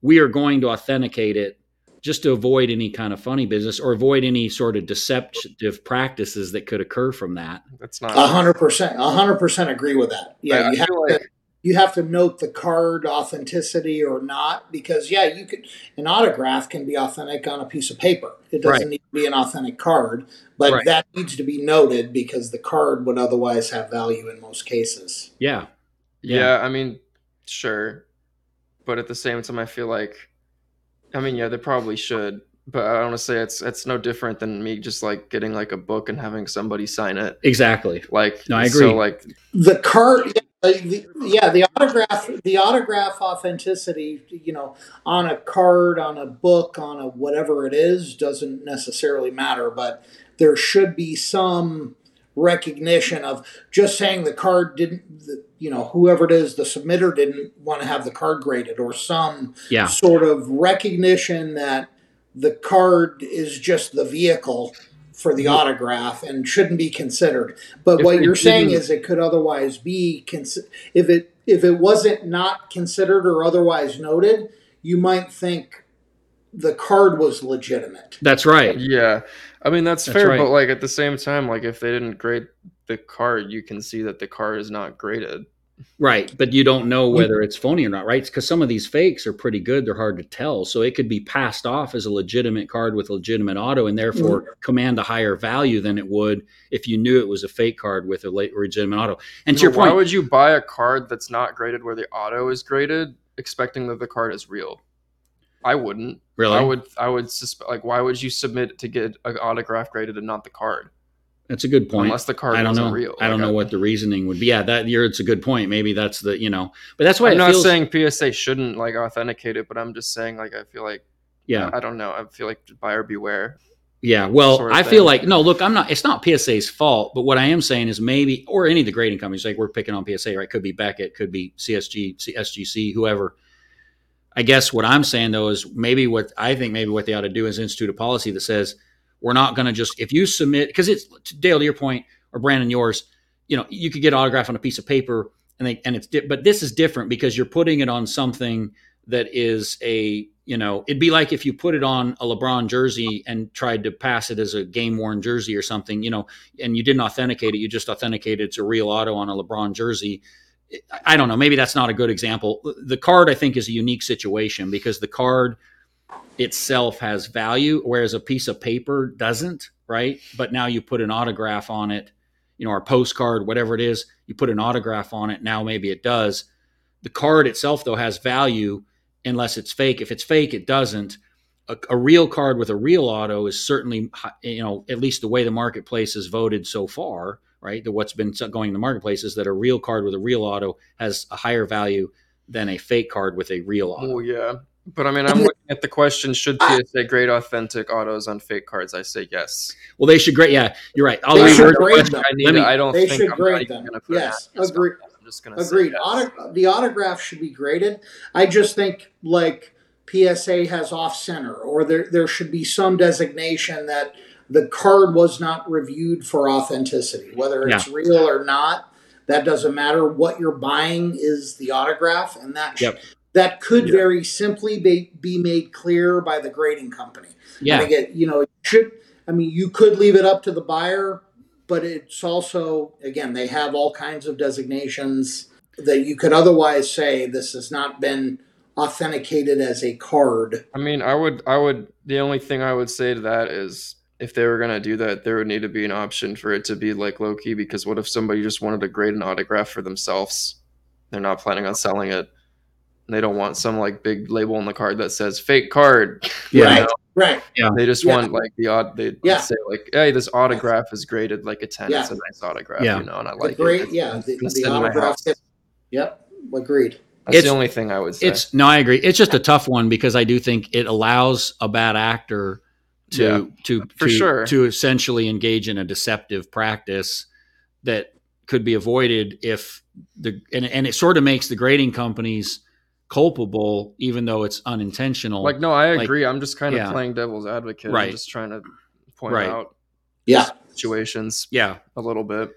Speaker 1: we are going to authenticate it just to avoid any kind of funny business or avoid any sort of deceptive practices that could occur from that.
Speaker 2: That's not
Speaker 3: A hundred percent, a hundred percent agree with that. Yeah,
Speaker 2: I
Speaker 3: you have
Speaker 2: feel
Speaker 3: to, you have to note the card authenticity or not because yeah, you could an autograph can be authentic on a piece of paper. It doesn't
Speaker 1: Right.
Speaker 3: need to be an authentic card, but
Speaker 1: Right.
Speaker 3: that needs to be noted because the card would otherwise have value in most cases.
Speaker 1: Yeah.
Speaker 2: Yeah. I mean, sure. But at the same time, I feel like, I mean, yeah, they probably should. But I want to say it's it's no different than me just like getting like a book and having somebody sign it.
Speaker 1: Exactly.
Speaker 2: Like,
Speaker 1: No, I
Speaker 2: So
Speaker 1: agree.
Speaker 2: like,
Speaker 3: The card, yeah, the, yeah, the autograph, the autograph authenticity, you know, on a card, on a book, on a whatever it is, doesn't necessarily matter. But there should be some recognition of just saying the card didn't, the, you know, whoever it is, the submitter didn't want to have the card graded, or some
Speaker 1: Yeah.
Speaker 3: sort of recognition that the card is just the vehicle for the autograph and shouldn't be considered. But
Speaker 2: If
Speaker 3: what you're saying is it could otherwise be cons- if it if it wasn't not considered or otherwise noted, you might think the card was legitimate.
Speaker 1: That's right.
Speaker 2: yeah, I mean that's,
Speaker 1: That's
Speaker 2: fair.
Speaker 1: right.
Speaker 2: But like at the same time, like if they didn't grade the card, you can see that the card is not graded.
Speaker 1: Right. But you don't know mm. whether it's phony or not, right? Because some of these fakes are pretty good. They're hard to tell. So it could be passed off as a legitimate card with a legitimate auto and therefore mm. command a higher value than it would if you knew it was a fake card with a legitimate auto. And to your
Speaker 2: know, why
Speaker 1: point,
Speaker 2: would you buy a card that's not graded where the auto is graded, expecting that the card is real? I wouldn't.
Speaker 1: Really?
Speaker 2: I would. I would suspect. Like, why would you submit to get an autograph graded and not the card,
Speaker 1: That's a good point.
Speaker 2: unless the card
Speaker 1: I don't know.
Speaker 2: real?
Speaker 1: I don't
Speaker 2: Like,
Speaker 1: know what the reasoning would be. Yeah, that you're it's a good point. Maybe that's the you know, but that's why
Speaker 2: I'm not
Speaker 1: feels.
Speaker 2: saying PSA shouldn't like authenticate it, but I'm just saying like I feel like
Speaker 1: yeah,
Speaker 2: I don't know. I feel like buyer beware.
Speaker 1: Yeah, well,
Speaker 2: sort of
Speaker 1: I feel
Speaker 2: thing.
Speaker 1: like no. Look, I'm not. It's not PSA's fault, but what I am saying is maybe, or any of the grading companies, like we're picking on PSA, right? Could be Beckett, could be CSG, C- SGC, whoever. I guess what I'm saying though is maybe what I think maybe what they ought to do is institute a policy that says we're not going to just if you submit because it's Dale to your point or Brandon yours, you know, you could get autograph on a piece of paper and they and it's di- but this is different because you're putting it on something that is a you know it'd be like if you put it on a LeBron jersey and tried to pass it as a game worn jersey or something you know and you didn't authenticate it you just authenticated it's a real auto on a LeBron jersey I- don't know. Maybe that's not a good example. The card I think is a unique situation because the card itself has value whereas a piece of paper doesn't right? But now you put an autograph on it you know or postcard whatever it is you put an autograph on it now maybe it does. The card itself though has value unless it's fake. If it's fake it doesn't. A, a real card with a real auto is certainly you know at least the way the marketplace has voted so far right the what's been going in the marketplace is that a real card with a real auto has a higher value than a fake card with a real auto
Speaker 2: Oh yeah, but I mean, I'm looking at the question: Should ah! PSA grade authentic autos on fake cards? I say yes.
Speaker 1: well they should grade yeah you're right i'll
Speaker 3: They should grade
Speaker 1: question.
Speaker 3: them.
Speaker 2: I need.
Speaker 1: Let me-
Speaker 2: I don't
Speaker 3: They
Speaker 2: think
Speaker 3: should
Speaker 2: I'm
Speaker 3: grade them.
Speaker 2: gonna put an
Speaker 3: Yes,
Speaker 2: asterisk on
Speaker 3: agree-
Speaker 2: I'm just gonna say
Speaker 3: Agreed.
Speaker 2: yes.
Speaker 3: Auto- the autograph should be graded. I just think like PSA has off center, or there there should be some designation that the card was not reviewed for authenticity, whether it's real or not. That doesn't matter. What you're buying is the autograph, and that
Speaker 1: Yep.
Speaker 3: that could
Speaker 2: Yeah.
Speaker 3: very simply be, be made clear by the grading company.
Speaker 1: yeah
Speaker 3: And again, you know, it should I mean you could leave it up to the buyer, but it's also again they have all kinds of designations that you could otherwise say this has not been authenticated as a card.
Speaker 2: I mean, I would, I would. The only thing I would say to that is, if they were gonna do that, there would need to be an option for it to be like low key. Because what if somebody just wanted to grade an autograph for themselves? They're not planning on selling it. They don't want some like big label on the card that says "fake card."
Speaker 1: yeah
Speaker 3: Right. Right.
Speaker 2: They just
Speaker 3: Yeah.
Speaker 2: want like the odd. They
Speaker 3: Yeah.
Speaker 2: say like, "Hey, this autograph is graded like a ten.
Speaker 3: Yeah.
Speaker 2: It's a nice autograph,
Speaker 1: Yeah.
Speaker 2: you know." And I
Speaker 3: The
Speaker 2: like
Speaker 3: great
Speaker 2: it.
Speaker 3: yeah,
Speaker 2: It's
Speaker 3: the,
Speaker 2: gonna
Speaker 3: the
Speaker 2: sit in my
Speaker 3: autograph. Yep. Agreed.
Speaker 2: That's
Speaker 1: It's-
Speaker 2: the only thing I would say.
Speaker 1: It's no, I agree. It's just a tough one because I do think it allows a bad actor to
Speaker 2: Yeah,
Speaker 1: to
Speaker 2: for
Speaker 1: to,
Speaker 2: sure.
Speaker 1: to essentially engage in a deceptive practice that could be avoided if the and, and it sort of makes the grading companies culpable even though it's unintentional.
Speaker 2: like, no, I
Speaker 1: like-
Speaker 2: agree. I'm just kind of
Speaker 1: yeah.
Speaker 2: playing devil's advocate.
Speaker 1: Right.
Speaker 2: I'm just trying to point
Speaker 1: Right.
Speaker 2: out
Speaker 3: Yeah.
Speaker 2: situations
Speaker 1: yeah,
Speaker 2: a little bit.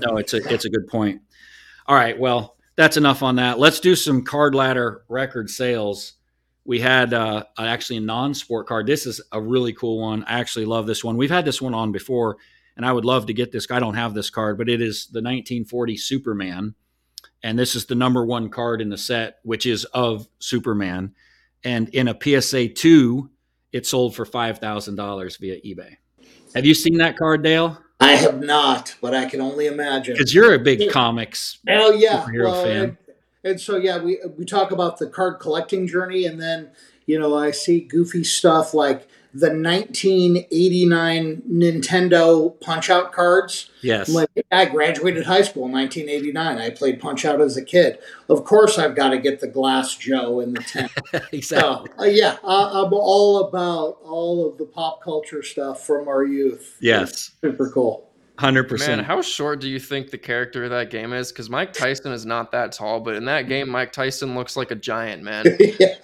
Speaker 1: no, it's a it's a good point. All right, well, that's enough on that. Let's do some card ladder record sales. We had uh, actually a non-sport card. This is a really cool one. I actually love this one. We've had this one on before, and I would love to get this. I don't have this card, but it is the 1940 Superman, and this is the number one card in the set, which is of Superman. And in a PSA two, it sold for five thousand dollars via eBay. Have you seen that card, Dale?
Speaker 3: I have not, but I can only imagine.
Speaker 1: Because you're a big comics
Speaker 3: Oh yeah,
Speaker 1: superhero
Speaker 3: well,
Speaker 1: fan.
Speaker 3: And, so yeah, we we talk about the card collecting journey, and then you know I see goofy stuff like the 1989 Nintendo Punch Out cards.
Speaker 1: Yes.
Speaker 3: Like, I graduated high school in 1989. I played Punch Out as a kid. Of course, I've got to get the Glass Joe in the tent.
Speaker 1: exactly.
Speaker 3: so uh, yeah, I, I'm all about all of the pop culture stuff from our youth.
Speaker 1: Yes.
Speaker 3: super cool.
Speaker 1: Hundred
Speaker 2: Man,
Speaker 1: percent.
Speaker 2: how short do you think the character of that game is? Because Mike Tyson is not that tall, but in that game, Mike Tyson looks like a giant man.
Speaker 3: yeah,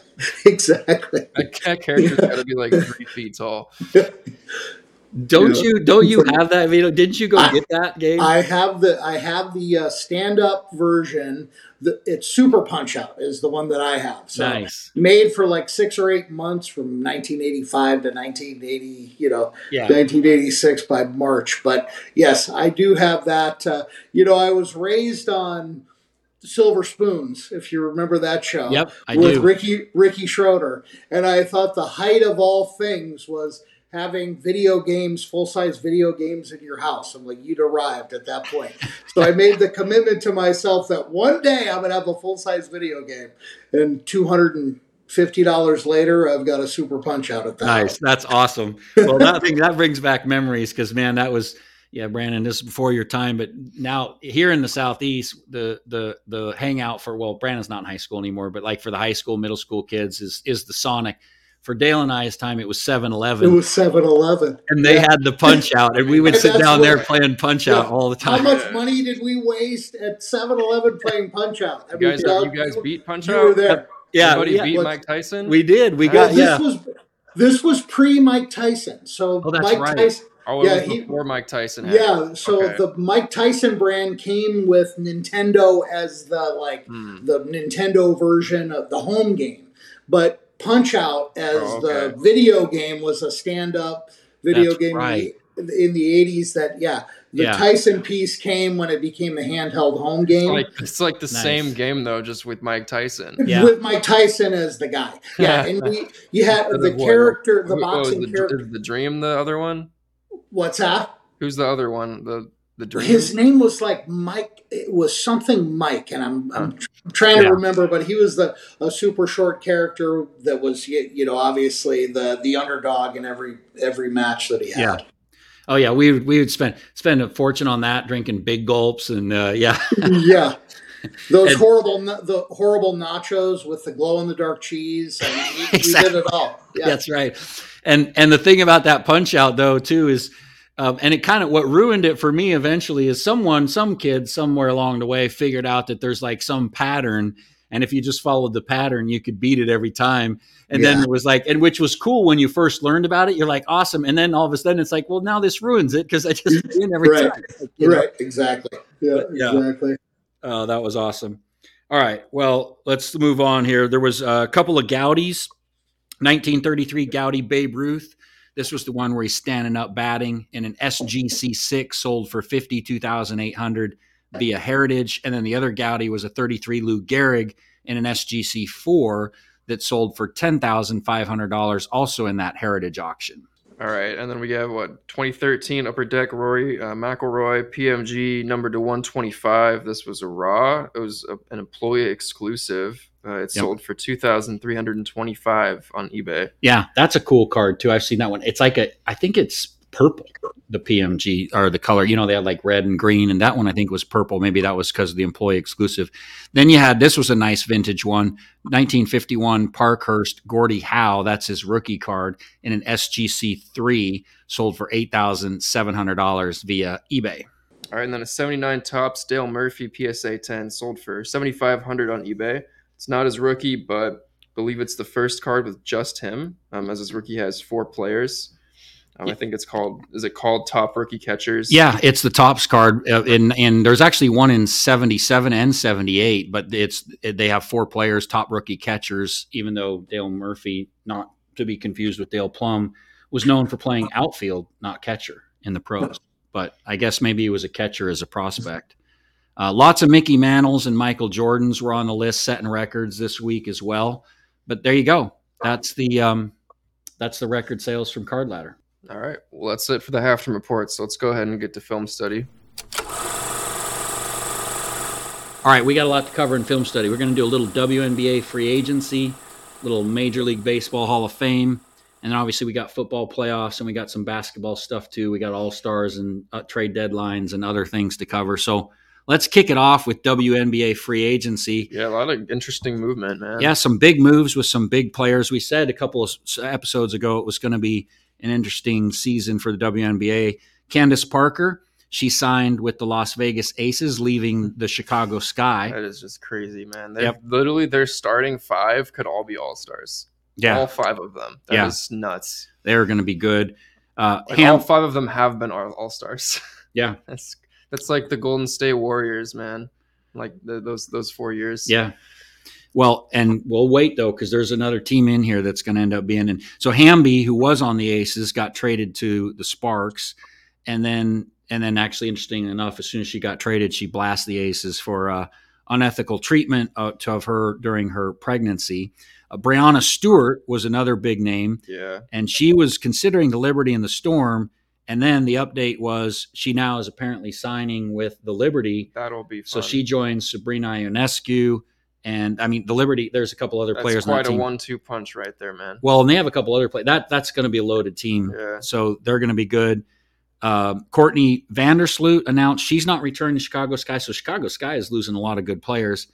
Speaker 3: exactly.
Speaker 2: That, that character's got to be like three feet tall.
Speaker 1: Don't
Speaker 3: Yeah.
Speaker 1: you? Don't you have that video? Didn't you go
Speaker 3: I-
Speaker 1: get that game?
Speaker 3: I have the I have the uh, stand up version. The, it's Super Punch Out is the one that I have. So
Speaker 1: nice.
Speaker 3: made for like six or eight months from 1985 to 1980. You know,
Speaker 1: Yeah.
Speaker 3: 1986 by March. But yes, I do have that. Uh, you know, I was raised on Silver Spoons, if you remember that show.
Speaker 1: Yep. I
Speaker 3: with
Speaker 1: do.
Speaker 3: Ricky Ricky Schroder, and I thought the height of all things was having video games, full size video games in your house. I'm like, you'd arrived at that point. So I made the commitment to myself that one day I'm gonna have a full size video game, and two hundred and fifty dollars later, I've got a Super Punch Out at that.
Speaker 1: Nice. That's awesome. Well, that thing that brings back memories because man, that was yeah, Brandon. This is before your time, but now here in the southeast, the the the hangout for well, Brandon's not in high school anymore, but like for the high school, middle school kids is is the Sonic. For Dale and I's time, it was 7-Eleven.
Speaker 3: It was 7-Eleven.
Speaker 1: and they
Speaker 3: Yeah.
Speaker 1: had the punch out, and we would
Speaker 3: And
Speaker 1: sit
Speaker 3: that's
Speaker 1: down there playing punch out all the time.
Speaker 3: How much money did we waste at 7-Eleven playing Punch Out? I
Speaker 2: You guys,
Speaker 3: Doug,
Speaker 2: you guys beat Punch
Speaker 3: you were there.
Speaker 1: Yeah,
Speaker 2: Everybody
Speaker 1: yeah,
Speaker 2: beat
Speaker 3: what-
Speaker 2: Mike Tyson?
Speaker 1: we did. We
Speaker 3: Well,
Speaker 1: got
Speaker 3: this
Speaker 1: yeah.
Speaker 3: was this was pre Mike Tyson. So
Speaker 1: Oh, that's
Speaker 3: Mike
Speaker 1: right.
Speaker 3: Tyson,
Speaker 2: oh, it
Speaker 3: yeah,
Speaker 2: was
Speaker 3: he-
Speaker 2: before Mike Tyson had
Speaker 3: yeah. So
Speaker 2: Okay.
Speaker 3: the Mike Tyson brand came with Nintendo as the like
Speaker 2: Hmm.
Speaker 3: the Nintendo version of the home game, but Punch Out as
Speaker 2: Oh,
Speaker 3: the video game was a stand up video
Speaker 1: That's
Speaker 3: game
Speaker 1: right.
Speaker 3: in the- in the eighties. That yeah, the
Speaker 1: Yeah.
Speaker 3: Tyson piece came when it became the handheld home game.
Speaker 2: Like it's like the
Speaker 1: Nice.
Speaker 2: same game though, just with Mike Tyson.
Speaker 1: Yeah.
Speaker 3: with Mike Tyson as the guy. Yeah, and we you had
Speaker 2: Instead
Speaker 3: the character, the
Speaker 2: Who- oh,
Speaker 3: boxing
Speaker 2: the,
Speaker 3: character.
Speaker 2: the Dream the other one?
Speaker 3: What's that?
Speaker 2: Who's the other one? The the Dream.
Speaker 3: His name was like Mike. It was something Mike, and I'm I'm tr- trying
Speaker 1: Yeah.
Speaker 3: to remember, but he was the a super short character that was you know obviously the the underdog in every every match that he had.
Speaker 1: Yeah. Oh yeah, we would we would spend spend a fortune on that, drinking big gulps, and uh, yeah,
Speaker 3: yeah. Those
Speaker 1: And-
Speaker 3: horrible, the horrible nachos with the glow in the dark cheese, and we, we did it all. Yeah,
Speaker 1: that's right. And and the thing about that punch out though too is, um, and it kind of what ruined it for me eventually is someone, some kid somewhere along the way figured out that there's like some pattern, and if you just followed the pattern, you could beat it every time. And then it was like, and which was cool when you first learned about it. You're like, awesome. And then all of a sudden, it's like, well, now this ruins it because I just win every
Speaker 3: Right.
Speaker 1: time. Like, you know?
Speaker 3: right, exactly. Yeah,
Speaker 1: But, yeah.
Speaker 3: exactly.
Speaker 1: Oh, that was awesome. All right. Well, let's move on here. There was a couple of Goudeys. 1933 Goudey Babe Ruth. This was the one where he's standing up batting in an SGC six sold for 52,800 via Heritage, and then the other Goudey was a 33 Lou Gehrig in an SGC four that sold for $10,500, also in that Heritage auction.
Speaker 2: All right, and then we have what 2013 Upper Deck Rory uh, McIlroy PMG number to 125. This was a raw. It was a, an employee exclusive. Uh, it
Speaker 1: Yep.
Speaker 2: sold for 2,325 on eBay.
Speaker 1: Yeah, that's a cool card too. I've seen that one. It's like a, I think it's purple, the PMG or the color. You know, they had like red and green, and that one I think was purple. Maybe that was because of the employee exclusive. Then you had this was a nice vintage one, 1951 Parkhurst Gordie Howe. That's his rookie card in an SGC three, sold for eight thousand seven hundred dollars via eBay.
Speaker 2: All right, and then a 79 Topps Dale Murphy PSA 10 sold for 7500 on eBay. It's not his rookie, but I believe it's the first card with just him. Um, as his rookie has four players. Um, I think it's called. Is it called Top Rookie Catchers?
Speaker 1: Yeah, it's the Topps card, uh, and and there's actually one in '77 and '78, but it's they have four players, top rookie catchers. Even though Dale Murphy, not to be confused with Dale Plumb, was known for playing outfield, not catcher in the pros. But I guess maybe he was a catcher as a prospect. Uh, lots of Mickey Mantles and Michael Jordans were on the list, setting records this week as well. But there you go. That's the um, that's the record sales from Card Ladder.
Speaker 2: All right. Well, that's it for the halftime report. So let's go ahead and get to film study.
Speaker 1: All right, we got a lot to cover in film study. We're going to do a little WNBA free agency, little Major League Baseball Hall of Fame, and then obviously we got football playoffs and we got some basketball stuff too. We got All Stars and uh, trade deadlines and other things to cover. So let's kick it off with WNBA free agency.
Speaker 2: Yeah, a lot of interesting movement, man.
Speaker 1: Yeah, some big moves with some big players. We said a couple of episodes ago it was going to be an interesting season for the WNBA. Candace Parker, she signed with the Las Vegas Aces, leaving the Chicago Sky.
Speaker 2: That is just crazy, man. They yep. literally their starting five could all be all stars.
Speaker 1: Yeah,
Speaker 2: all five of them. That yeah. is nuts.
Speaker 1: They're going to be good. Uh,
Speaker 2: like Ham- all five of them have been all stars.
Speaker 1: Yeah,
Speaker 2: that's that's like the Golden State Warriors, man. Like the, those those four years.
Speaker 1: Yeah. Well, and we'll wait though because there's another team in here that's going to end up being in. So Hamby, who was on the Aces, got traded to the Sparks, and then and then actually, interesting enough, as soon as she got traded, she blasted the Aces for uh, unethical treatment uh, of her during her pregnancy. Uh, Breanna Stewart was another big name.
Speaker 2: Yeah.
Speaker 1: And she was considering the Liberty and the Storm. And then the update was she now is apparently signing with the Liberty.
Speaker 2: That'll be fun.
Speaker 1: So she joins Sabrina Ionescu. And I mean, the Liberty, there's a couple other players.
Speaker 2: that's
Speaker 1: players.
Speaker 2: quite
Speaker 1: a
Speaker 2: one two punch right there, man.
Speaker 1: Well, and they have a couple other players. That, that's going to be a loaded team.
Speaker 2: Yeah.
Speaker 1: So they're going to be good. Uh, Courtney Vandersloot announced she's not returning to Chicago Sky, so Chicago Sky is losing a lot of good players.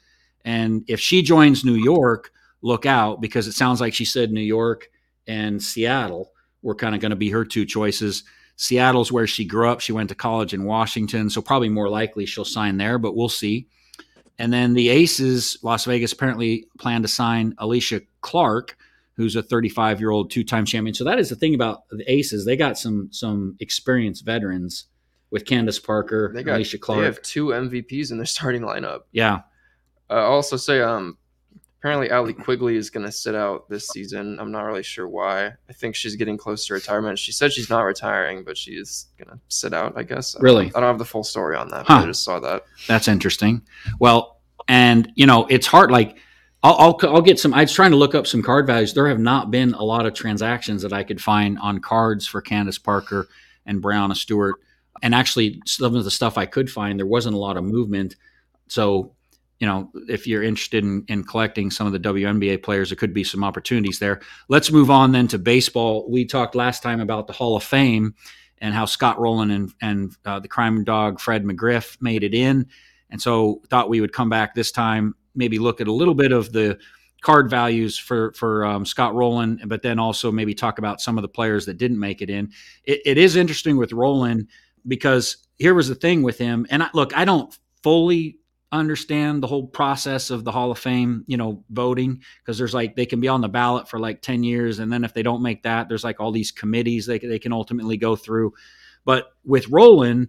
Speaker 1: And if she joins New York, look out because it sounds like she said New York and Seattle were kind of going to be her two choices. Seattle's where she grew up. She went to college in Washington, so probably more likely she'll sign there, but we'll see. And then the Aces, Las Vegas apparently plan to sign Alysha Clark, who's a 35 year old two time champion. So that is the thing about the Aces; they got some some experienced veterans with Candace Parker,
Speaker 2: they got,
Speaker 1: Alysha Clark.
Speaker 2: They have two MVPs in their starting lineup.
Speaker 1: Yeah.
Speaker 2: Uh, I'll also say, um, apparently Allie Quigley is going to sit out this season. I'm not really sure why. I think she's getting close to retirement. She said she's not retiring, but she is going to sit out. I guess.
Speaker 1: Really?
Speaker 2: I don't, I don't have the full story on that. Huh. I just saw that.
Speaker 1: That's interesting. Well, and you know, it's hard. Like I'll, I'll, I'll get some. I was trying to look up some card values. There have not been a lot of transactions that I could find on cards for Candace Parker and Breanna Stewart. And actually, some of the stuff I could find, there wasn't a lot of movement. So, you know, if you're interested in, in collecting some of the WNBA players, there could be some opportunities there. Let's move on then to baseball. We talked last time about the Hall of Fame and how Scott Rolen and, and uh, the crime dog Fred McGriff made it in. And so thought we would come back this time maybe look at a little bit of the card values for for um, Scott Rolen, but then also maybe talk about some of the players that didn't make it in. It, it is interesting with Rolen because here was the thing with him, and I, look, I don't fully understand the whole process of the Hall of Fame, you know, voting because there's like they can be on the ballot for like 10 years and then if they don't make that, there's like all these committees they they can ultimately go through. But with Rolen,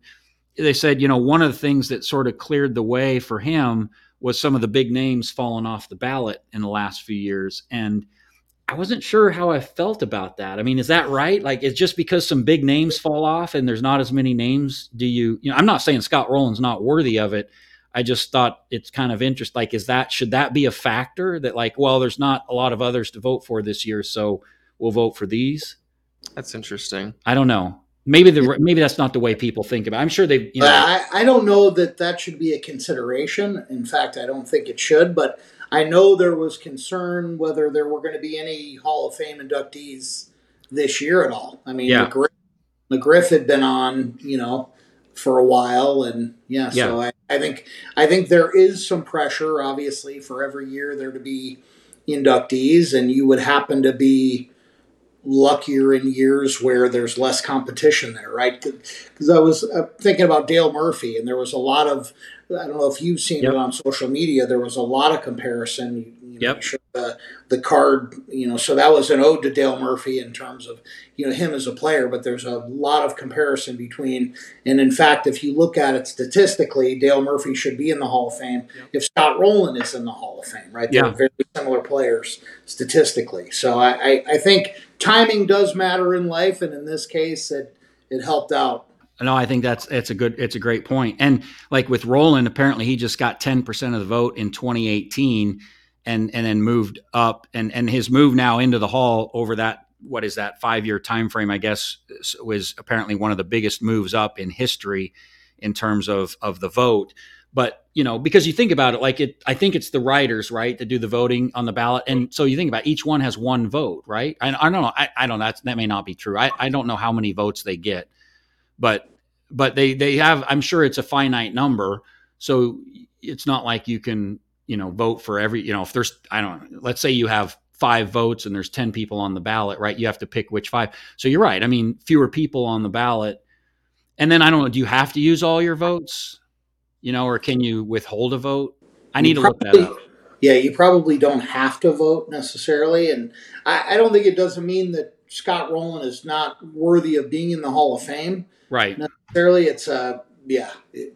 Speaker 1: they said, you know, one of the things that sort of cleared the way for him was some of the big names falling off the ballot in the last few years. And I wasn't sure how I felt about that. I mean, is that right? Like, it's just because some big names fall off and there's not as many names. Do you, you know, I'm not saying Scott Rolen's not worthy of it. I just thought it's kind of interesting. Like, is that, should that be a factor that, like, well, there's not a lot of others to vote for this year, so we'll vote for these?
Speaker 2: That's interesting.
Speaker 1: I don't know. Maybe the maybe that's not the way people think about. It. I'm sure they. You know,
Speaker 3: I, I don't know that that should be a consideration. In fact, I don't think it should. But I know there was concern whether there were going to be any Hall of Fame inductees this year at all. I mean,
Speaker 1: yeah.
Speaker 3: McGriff, McGriff had been on, you know, for a while, and yeah,
Speaker 1: Yeah.
Speaker 3: so I, I think I think there is some pressure, obviously, for every year there to be inductees, and you would happen to be luckier in years where there's less competition there, right? Because I was uh, thinking about Dale Murphy, and there was a lot of I don't know if you've seen
Speaker 1: Yep.
Speaker 3: it on social media. There was a lot of comparison. You, you know,
Speaker 1: Yep.
Speaker 3: sure the the card, you know, so that was an ode to Dale Murphy in terms of you know him as a player. But there's a lot of comparison between, and in fact, if you look at it statistically, Dale Murphy should be in the Hall of Fame.
Speaker 2: Yep.
Speaker 3: If Scott Rolen is in the Hall of Fame, right? They're
Speaker 1: Yeah.
Speaker 3: very similar players statistically. So I, I, I think timing does matter in life, and in this case, it it helped out.
Speaker 1: No, I think that's it's a good it's a great point. And like with Rolen, apparently he just got ten percent of the vote in 2018, and and then moved up, and and his move now into the hall over that what is that five year time frame? I guess was apparently one of the biggest moves up in history in terms of of the vote. But you know, because you think about it, like it, I think it's the writers, right, that do the voting on the ballot, and so you think about it, each one has one vote, right? I, I don't know, I, I don't know, that may not be true. I, I don't know how many votes they get, but but they they have i'm sure it's a finite number so it's not like you can you know vote for every you know if there's i don't know let's say you have five votes and there's 10 people on the ballot right? You have to pick which five. So you're right. I mean fewer people on the ballot. And then i don't know do you have to use all your votes? You know or can you withhold a vote? I need to look that up.
Speaker 3: Yeah, you probably don't have to vote necessarily, and I, I don't think it doesn't mean that Scott Rolen is not worthy of being in the Hall of Fame
Speaker 1: right.
Speaker 3: necessarily. It's uh, yeah, it-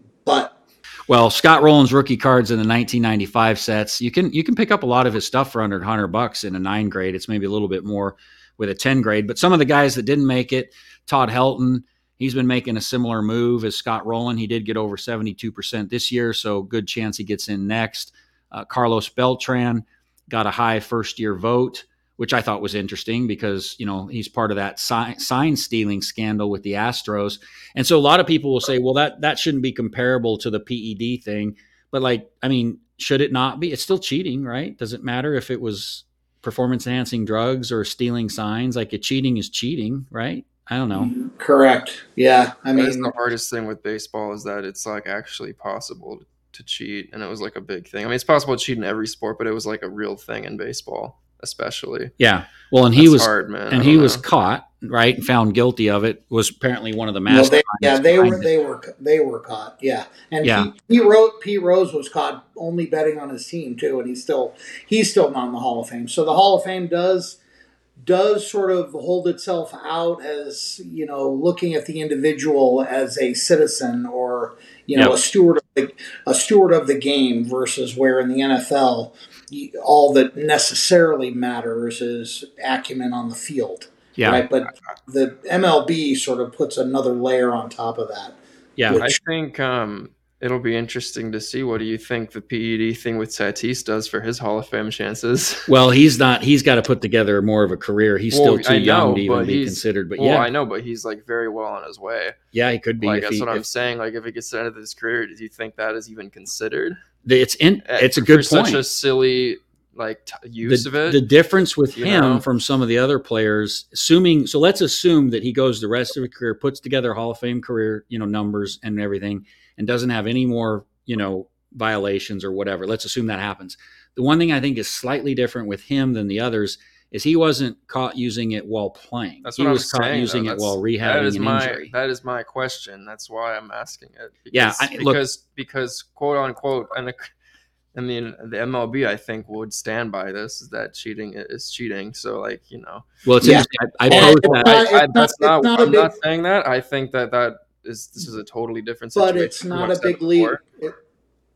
Speaker 1: Well, Scott Rolen's rookie cards in the 1995 sets, you can you can pick up a lot of his stuff for under 100 bucks in a nine grade. It's maybe a little bit more with a 10 grade. But some of the guys that didn't make it, Todd Helton, he's been making a similar move as Scott Rolen. He did get over 72% this year, so good chance he gets in next. Uh, Carlos Beltran got a high first year vote, which I thought was interesting because you know he's part of that sign, sign stealing scandal with the Astros. And so a lot of people will say, well, that that shouldn't be comparable to the PED thing. But like, I mean, should it not be? It's still cheating, right? Does it matter if it was performance enhancing drugs or stealing signs? Like, a cheating is cheating, right? I don't know.
Speaker 3: correct. Yeah, I
Speaker 2: That's
Speaker 3: mean,
Speaker 2: the hardest thing with baseball is that it's like actually possible to cheat, and it was like a big thing. I mean, it's possible to cheat in every sport, but it was like a real thing in baseball, especially.
Speaker 1: Yeah. Well, and he was
Speaker 2: hard, man.
Speaker 1: And he
Speaker 2: don't
Speaker 1: was caught, right, and found guilty of it. Was apparently one of the
Speaker 3: well,
Speaker 1: masterminds.
Speaker 3: they, yeah, they were
Speaker 1: it.
Speaker 3: they were they were caught. Yeah, and
Speaker 1: Yeah.
Speaker 3: He, Pete Rose Pete Rose was caught only betting on his team too, and he's still he's still not in the Hall of Fame. So the Hall of Fame does does sort of hold itself out as you know looking at the individual as a citizen or you know
Speaker 1: Yep.
Speaker 3: a steward of the, a steward of the game versus where in the NFL you- all that necessarily matters is acumen on the field
Speaker 1: Yeah.
Speaker 3: right but the MLB sort of puts another layer on top of that
Speaker 1: Yeah.
Speaker 3: Which-
Speaker 2: I think um, it'll be interesting to see what do you think the PED thing with Tatis does for his Hall of Fame chances.
Speaker 1: Well, he's not. He's got to put together more of a career. He's
Speaker 2: Well,
Speaker 1: still too
Speaker 2: I
Speaker 1: young to even be considered. But
Speaker 2: well,
Speaker 1: yeah,
Speaker 2: I know, but he's like very well on his way.
Speaker 1: yeah, he could be.
Speaker 2: Like
Speaker 1: if
Speaker 2: that's
Speaker 1: he,
Speaker 2: what I'm saying. Like if he gets to the end of his career, do you think that is even considered?
Speaker 1: It's in.
Speaker 2: Uh,
Speaker 1: It's a
Speaker 2: for
Speaker 1: good
Speaker 2: such a silly like t- use
Speaker 1: the,
Speaker 2: of it.
Speaker 1: the difference with him
Speaker 2: know?
Speaker 1: from some of the other players, assuming so, let's assume that he goes the rest of his career, puts together Hall of Fame career, you know, numbers and everything, and doesn't have any more, you know, violations or whatever. Let's assume that happens. The one thing I think is slightly different with him than the others is he wasn't caught using it while playing.
Speaker 2: That's
Speaker 1: he
Speaker 2: what
Speaker 1: was
Speaker 2: I'm
Speaker 1: caught
Speaker 2: saying.
Speaker 1: using
Speaker 2: though.
Speaker 1: it
Speaker 2: That's-
Speaker 1: while rehabbing
Speaker 2: is
Speaker 1: an
Speaker 2: my
Speaker 1: injury.
Speaker 2: that is my question. That's why I'm asking it.
Speaker 1: Yeah,
Speaker 2: Because,
Speaker 1: I- look-
Speaker 2: because because quote unquote, and I mean the MLB I think would stand by this is that cheating is cheating. So like you know,
Speaker 1: well, it's
Speaker 3: Yeah.
Speaker 1: interesting. I, I
Speaker 3: And
Speaker 1: posed
Speaker 3: it's
Speaker 1: that.
Speaker 3: not-
Speaker 2: I, I,
Speaker 3: it's
Speaker 2: that's
Speaker 3: not-
Speaker 2: not.
Speaker 3: it's not a
Speaker 2: I'm not saying that. I think that that is this is a totally different situation.
Speaker 3: but
Speaker 2: it's
Speaker 3: not
Speaker 2: what
Speaker 3: a
Speaker 2: I've said
Speaker 3: big leap It-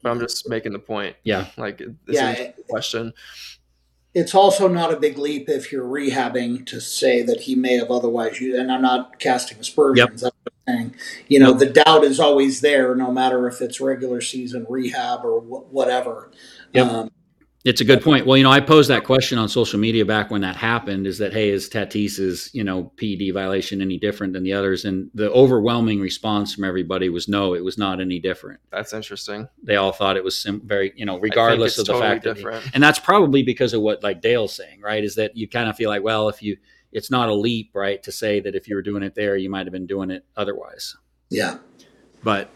Speaker 2: But I'm just making the point.
Speaker 1: Yeah.
Speaker 2: Like this
Speaker 3: Yeah,
Speaker 2: is
Speaker 3: it-
Speaker 2: the question.
Speaker 3: It's also not a big leap if you're rehabbing to say that he may have otherwise used. And I'm not casting aspersions. I'm saying, you know, the doubt is always there, no matter if it's regular season rehab or wh- whatever.
Speaker 1: Yep.
Speaker 3: Um,
Speaker 1: It's a good point. Well, you know, I posed that question on social media back when that happened is that, hey, is Tatis's, you know, PED violation any different than the others? And the overwhelming response from everybody was no, it was not any different.
Speaker 2: That's interesting.
Speaker 1: They all thought it was sim- very, you know, regardless of the
Speaker 2: totally
Speaker 1: fact that,
Speaker 2: different.
Speaker 1: and that's probably because of what like Dale's saying, right? Is that you kind of feel like, well, if you, it's not a leap, right, to say that if you were doing it there, you might have been doing it otherwise.
Speaker 3: Yeah.
Speaker 1: But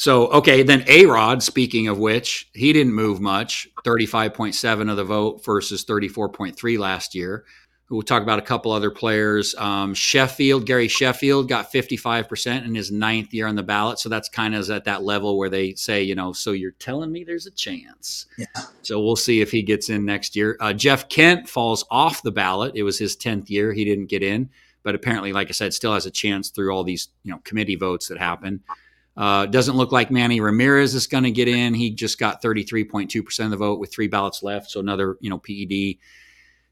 Speaker 1: so okay, then A Rod. Speaking of which, he didn't move much. Thirty-five point seven of the vote versus thirty-four point three last year. We'll talk about a couple other players. Um, Sheffield, Gary Sheffield got 55% in his ninth year on the ballot. So that's kind of at that level where they say, you know, so you're telling me there's a chance.
Speaker 3: Yeah.
Speaker 1: So we'll see if he gets in next year. Uh, Jeff Kent falls off the ballot. It was his 10th year. He didn't get in, but apparently, like I said, still has a chance through all these, you know, committee votes that happen. Uh, doesn't look like Manny Ramirez is going to get in. He just got 33.2% of the vote with three ballots left. So another, you know, PED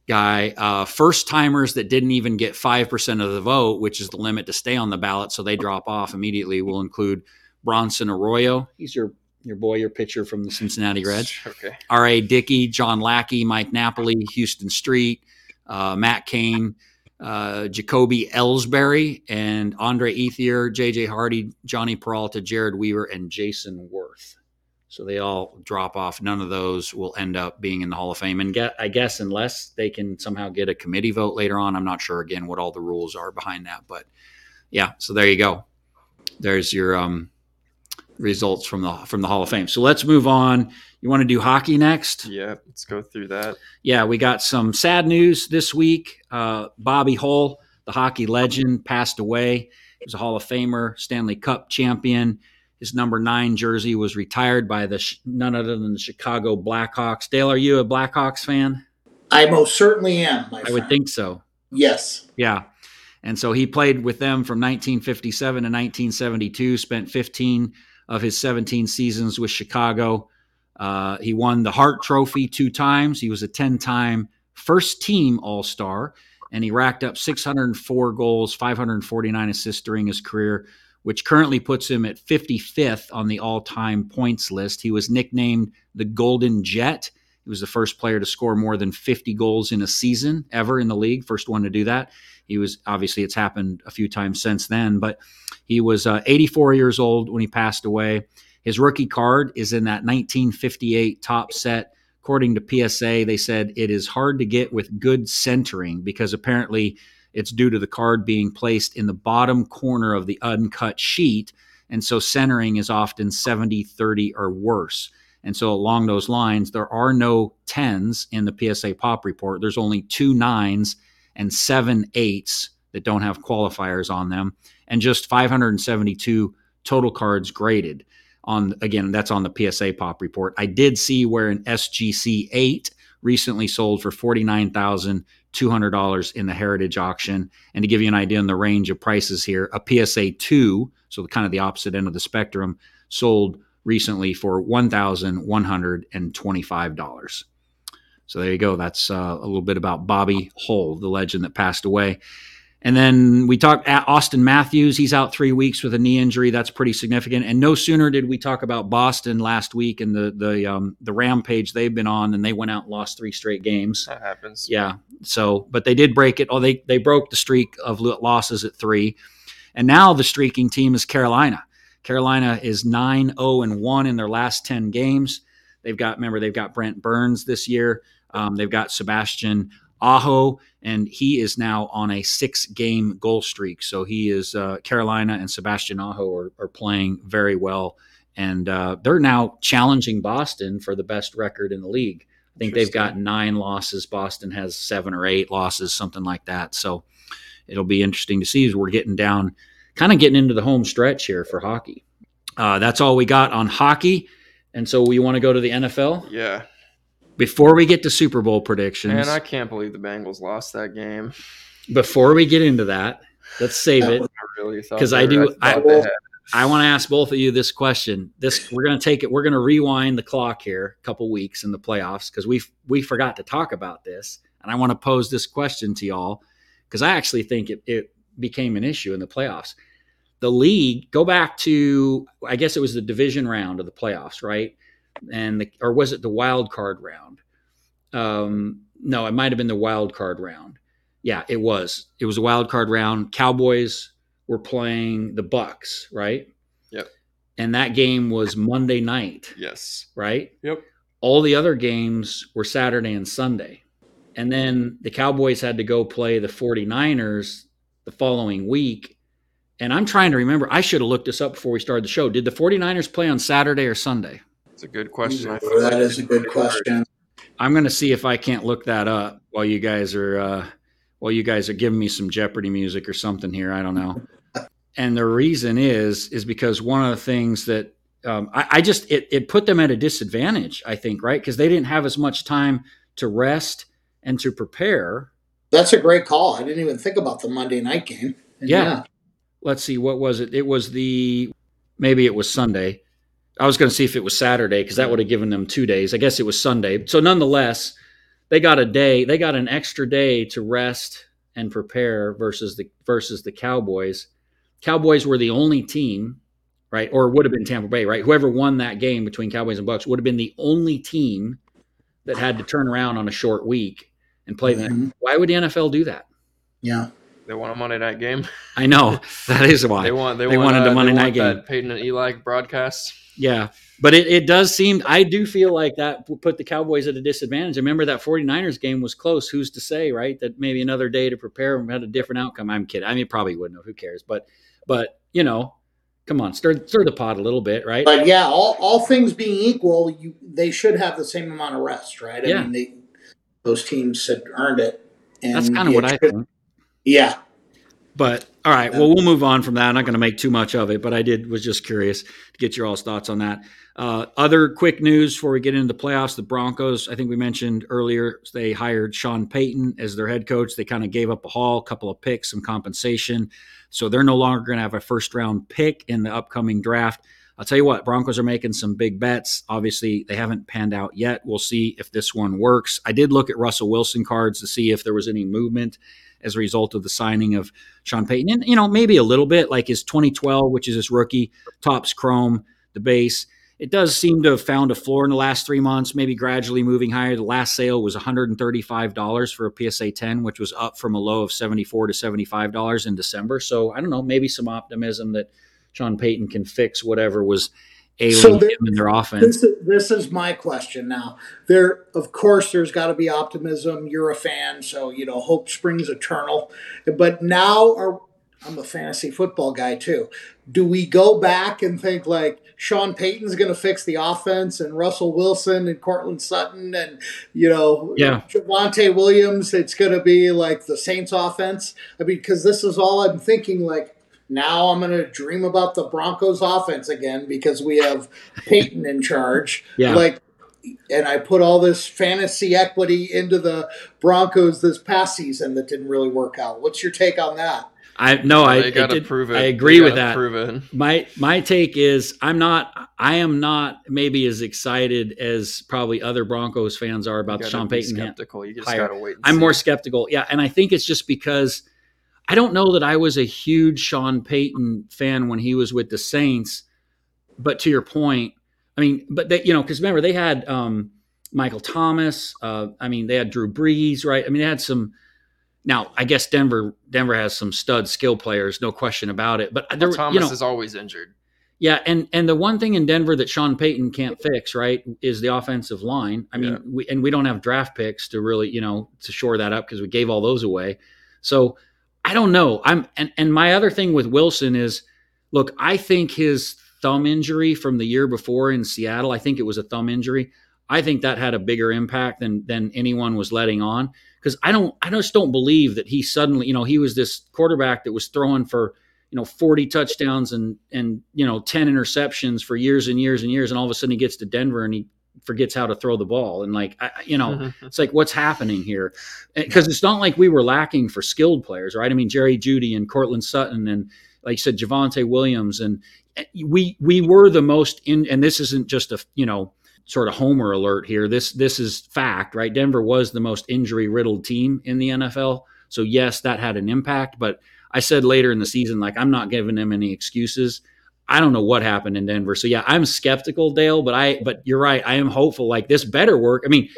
Speaker 1: guy. Uh, first timers that didn't even get 5% of the vote, which is the limit to stay on the ballot, so they drop off immediately, will include Bronson Arroyo. He's your your boy, your pitcher from the Cincinnati Reds.
Speaker 2: Okay.
Speaker 1: R.A. Dickey, John Lackey, Mike Napoli, Huston Street, uh, Matt Cain, uh, Jacoby Ellsbury, and Andre Ethier, J.J. Hardy, Jhonny Peralta, Jered Weaver, and Jayson Werth. So they all drop off. None of those will end up being in the Hall of Fame. And get, I guess unless they can somehow get a committee vote later on, I'm not sure again what all the rules are behind that. But yeah, so there you go. There's your um, results from the from the Hall of Fame. So let's move on. You want to do hockey next?
Speaker 2: Yeah, let's go through that.
Speaker 1: Yeah, we got some sad news this week. Uh, Bobby Hull, the hockey legend, passed away. He was a Hall of Famer, Stanley Cup champion. His number nine jersey was retired by the none other than the Chicago Blackhawks. Dale, are you a Blackhawks fan?
Speaker 3: I most certainly am.
Speaker 1: I friend. would think so.
Speaker 3: Yes.
Speaker 1: Yeah. And so he played with them from 1957 to 1972, spent 15 of his 17 seasons with Chicago. Uh, he won the Hart Trophy two times. He was a 10 time first team All Star, and he racked up 604 goals, 549 assists during his career which currently puts him at 55th on the all time points list. He was nicknamed the Golden Jet. He was the first player to score more than 50 goals in a season ever in the league, first one to do that. He was obviously, it's happened a few times since then, but he was uh, 84 years old when he passed away. His rookie card is in that 1958 Topps set. According to PSA, they said it is hard to get with good centering because apparently it's due to the card being placed in the bottom corner of the uncut sheet. And so centering is often 70 30 or worse. And so, along those lines, there are no 10s in the PSA pop report. There's only two nines and seven eights that don't have qualifiers on them, and just 572 total cards graded. On again, that's on the PSA pop report. I did see where an SGC 8 recently sold for 49,000 $200 in the heritage auction. And to give you an idea on the range of prices here, a PSA 2, so kind of the opposite end of the spectrum, sold recently for $1,125. So there you go. That's uh, a little bit about Bobby Hull, the legend that passed away. And then we talked at Auston Matthews. He's out three weeks with a knee injury. That's pretty significant. And no sooner did we talk about Boston last week and the the um, the rampage they've been on, and they went out and lost three straight games.
Speaker 2: That happens.
Speaker 1: Yeah. So, but they did break it. Oh, they they broke the streak of losses at three, and now the streaking team is Carolina. Carolina is 9 0 and 1 in their last 10 games. They've got, remember, they've got Brent Burns this year. Um, they've got Sebastian Aho, and he is now on a six game goal streak. So he is, uh, Carolina and Sebastian Aho are, are playing very well. And uh, they're now challenging Boston for the best record in the league. I think they've got nine losses. Boston has seven or eight losses, something like that. So it'll be interesting to see as we're getting down, kind of getting into the home stretch here for hockey. Uh, that's all we got on hockey. And so we want to go to the NFL.
Speaker 2: Yeah.
Speaker 1: Before we get to Super Bowl predictions,
Speaker 2: and I can't believe the Bengals lost that game.
Speaker 1: Before we get into that, let's save it because I do. I, I want to ask both of you this question. This we're going to take it. We're going to rewind the clock here a couple weeks in the playoffs because we we forgot to talk about this, and I want to pose this question to y'all because I actually think it, it became an issue in the playoffs. The league go back to I guess it was the division round of the playoffs, right? And the, or was it the wild card round? Um, no, it might have been the wild card round. Yeah, it was. It was a wild card round. Cowboys were playing the Bucks, right?
Speaker 2: Yep.
Speaker 1: And that game was Monday night.
Speaker 2: Yes.
Speaker 1: Right?
Speaker 2: Yep.
Speaker 1: All the other games were Saturday and Sunday. And then the Cowboys had to go play the 49ers the following week. And I'm trying to remember, I should have looked this up before we started the show. Did the 49ers play on Saturday or Sunday?
Speaker 2: It's a good question. I
Speaker 3: That is a good question.
Speaker 1: I'm going to see if I can't look that up while you guys are uh, while you guys are giving me some Jeopardy music or something here. I don't know. And the reason is is because one of the things that um, I, I just it, it put them at a disadvantage. I think right because they didn't have as much time to rest and to prepare.
Speaker 3: That's a great call. I didn't even think about the Monday night game. And
Speaker 1: Yeah. Let's see, what was it? It was the maybe it was Sunday. I was going to see if it was Saturday because that would have given them two days. I guess it was Sunday. So nonetheless, they got a day. They got an extra day to rest and prepare versus the versus the Cowboys. Cowboys were the only team, right, or would have been Tampa Bay, right? Whoever won that game between Cowboys and Bucks would have been the only team that had to turn around on a short week and play the.
Speaker 3: Mhm.
Speaker 1: Why would the NFL do that?
Speaker 3: Yeah.
Speaker 2: They want a Monday night game.
Speaker 1: I know that is why.
Speaker 2: They want. They,
Speaker 1: They
Speaker 2: want,
Speaker 1: wanted the
Speaker 2: uh,
Speaker 1: Monday
Speaker 2: they
Speaker 1: night game.
Speaker 2: That Peyton and Eli broadcast.
Speaker 1: Yeah. But it, it does seem, I do feel like that put the Cowboys at a disadvantage. I remember that 49ers game was close. Who's to say, right? That maybe another day to prepare and had a different outcome. I'm kidding. I mean, probably wouldn't have. Who cares? But, but, you know, come on, stir, stir the pot a little bit, right?
Speaker 3: But yeah, all, all things being equal, you they should have the same amount of rest, right? I
Speaker 1: Yeah.
Speaker 3: mean, they, those teams had earned it. And
Speaker 1: That's kind of what I think.
Speaker 3: Yeah.
Speaker 1: But all right, well, we'll move on from that. I'm not going to make too much of it, but I did was just curious to get your all's thoughts on that. Uh, other quick news before we get into the playoffs: the Broncos. I think we mentioned earlier they hired Sean Payton as their head coach. They kind of gave up a haul, a couple of picks, some compensation, so they're no longer going to have a first round pick in the upcoming draft. I'll tell you what, Broncos are making some big bets. Obviously, they haven't panned out yet. We'll see if this one works. I did look at Russell Wilson cards to see if there was any movement as a result of the signing of Sean Payton. And, you know, maybe a little bit like his 2012, which is his rookie, Topps Chrome, the base. It does seem to have found a floor in the last three months, maybe gradually moving higher. The last sale was $135 for a PSA 10, which was up from a low of 74 to $75 in December. So I don't know, maybe some optimism that Sean Payton can fix whatever was ailing
Speaker 3: So there-
Speaker 1: him in their offense.
Speaker 3: This is, this is my question now. There, of course, there's got to be optimism. You're a fan, so you know hope springs eternal. But now, are, I'm a fantasy football guy too. Do we go back and think like Sean Payton's going to fix the offense, and Russell Wilson and Courtland Sutton, and you know,
Speaker 1: Yeah.
Speaker 3: Javonte Williams? It's going to be like the Saints' offense. I mean, because this is all I'm thinking. Like now, I'm going to dream about the Broncos' offense again because we have Payton in charge.
Speaker 1: Yeah.
Speaker 3: Like, and I put all this fantasy equity into the Broncos this past season that didn't really work out. What's your take on that?
Speaker 1: I no, I
Speaker 2: they got to
Speaker 1: did-
Speaker 2: prove it.
Speaker 1: I agree with that.
Speaker 2: Prove it.
Speaker 1: my my take is I'm not I am not maybe as excited as probably other Broncos fans are about
Speaker 2: You
Speaker 1: the
Speaker 2: gotta
Speaker 1: Sean Payton. hand-
Speaker 2: skeptical. You just
Speaker 1: hire.
Speaker 2: gotta wait. And
Speaker 1: I'm
Speaker 2: see.
Speaker 1: more skeptical. Yeah, and I think it's just because I don't know that I was a huge Sean Payton fan when he was with the Saints. But to your point, I mean, but they, you know, because remember they had um, Michael Thomas. Uh, I mean, they had Drew Brees, right? I mean, they had some. Now, I guess Denver Denver has some stud skill players, no question about it. But there,
Speaker 2: Thomas
Speaker 1: you know,
Speaker 2: is always injured.
Speaker 1: yeah, and and the one thing in Denver that Sean Payton can't fix, right, is the offensive line. I mean,
Speaker 2: Yeah.
Speaker 1: we, and we don't have draft picks to really, you know, to shore that up because we gave all those away. So I don't know. I'm and and my other thing with Wilson is, look, I think his thumb injury from the year before in Seattle, I think it was a thumb injury. I think that had a bigger impact than than anyone was letting on because I don't I just don't believe that he suddenly you know he was this quarterback that was throwing for you know 40 touchdowns and and you know 10 interceptions for years and years and years and all of a sudden he gets to Denver and he forgets how to throw the ball. And like I, you know
Speaker 2: Mhm.
Speaker 1: it's like what's happening here? Because it's not like we were lacking for skilled players right? I mean Jerry Jeudy and Courtland Sutton and like you said Javonte Williams and eh, we we were the most in and this isn't just a you know sort of homer alert here. This this is fact right? Denver was the most injury riddled team in the NFL so yes that had an impact. But I said later in the season, like I'm not giving them any excuses. I don't know what happened in Denver. So yeah, I'm skeptical, Dale, but I but you're right. I am hopeful like this better work. I mean,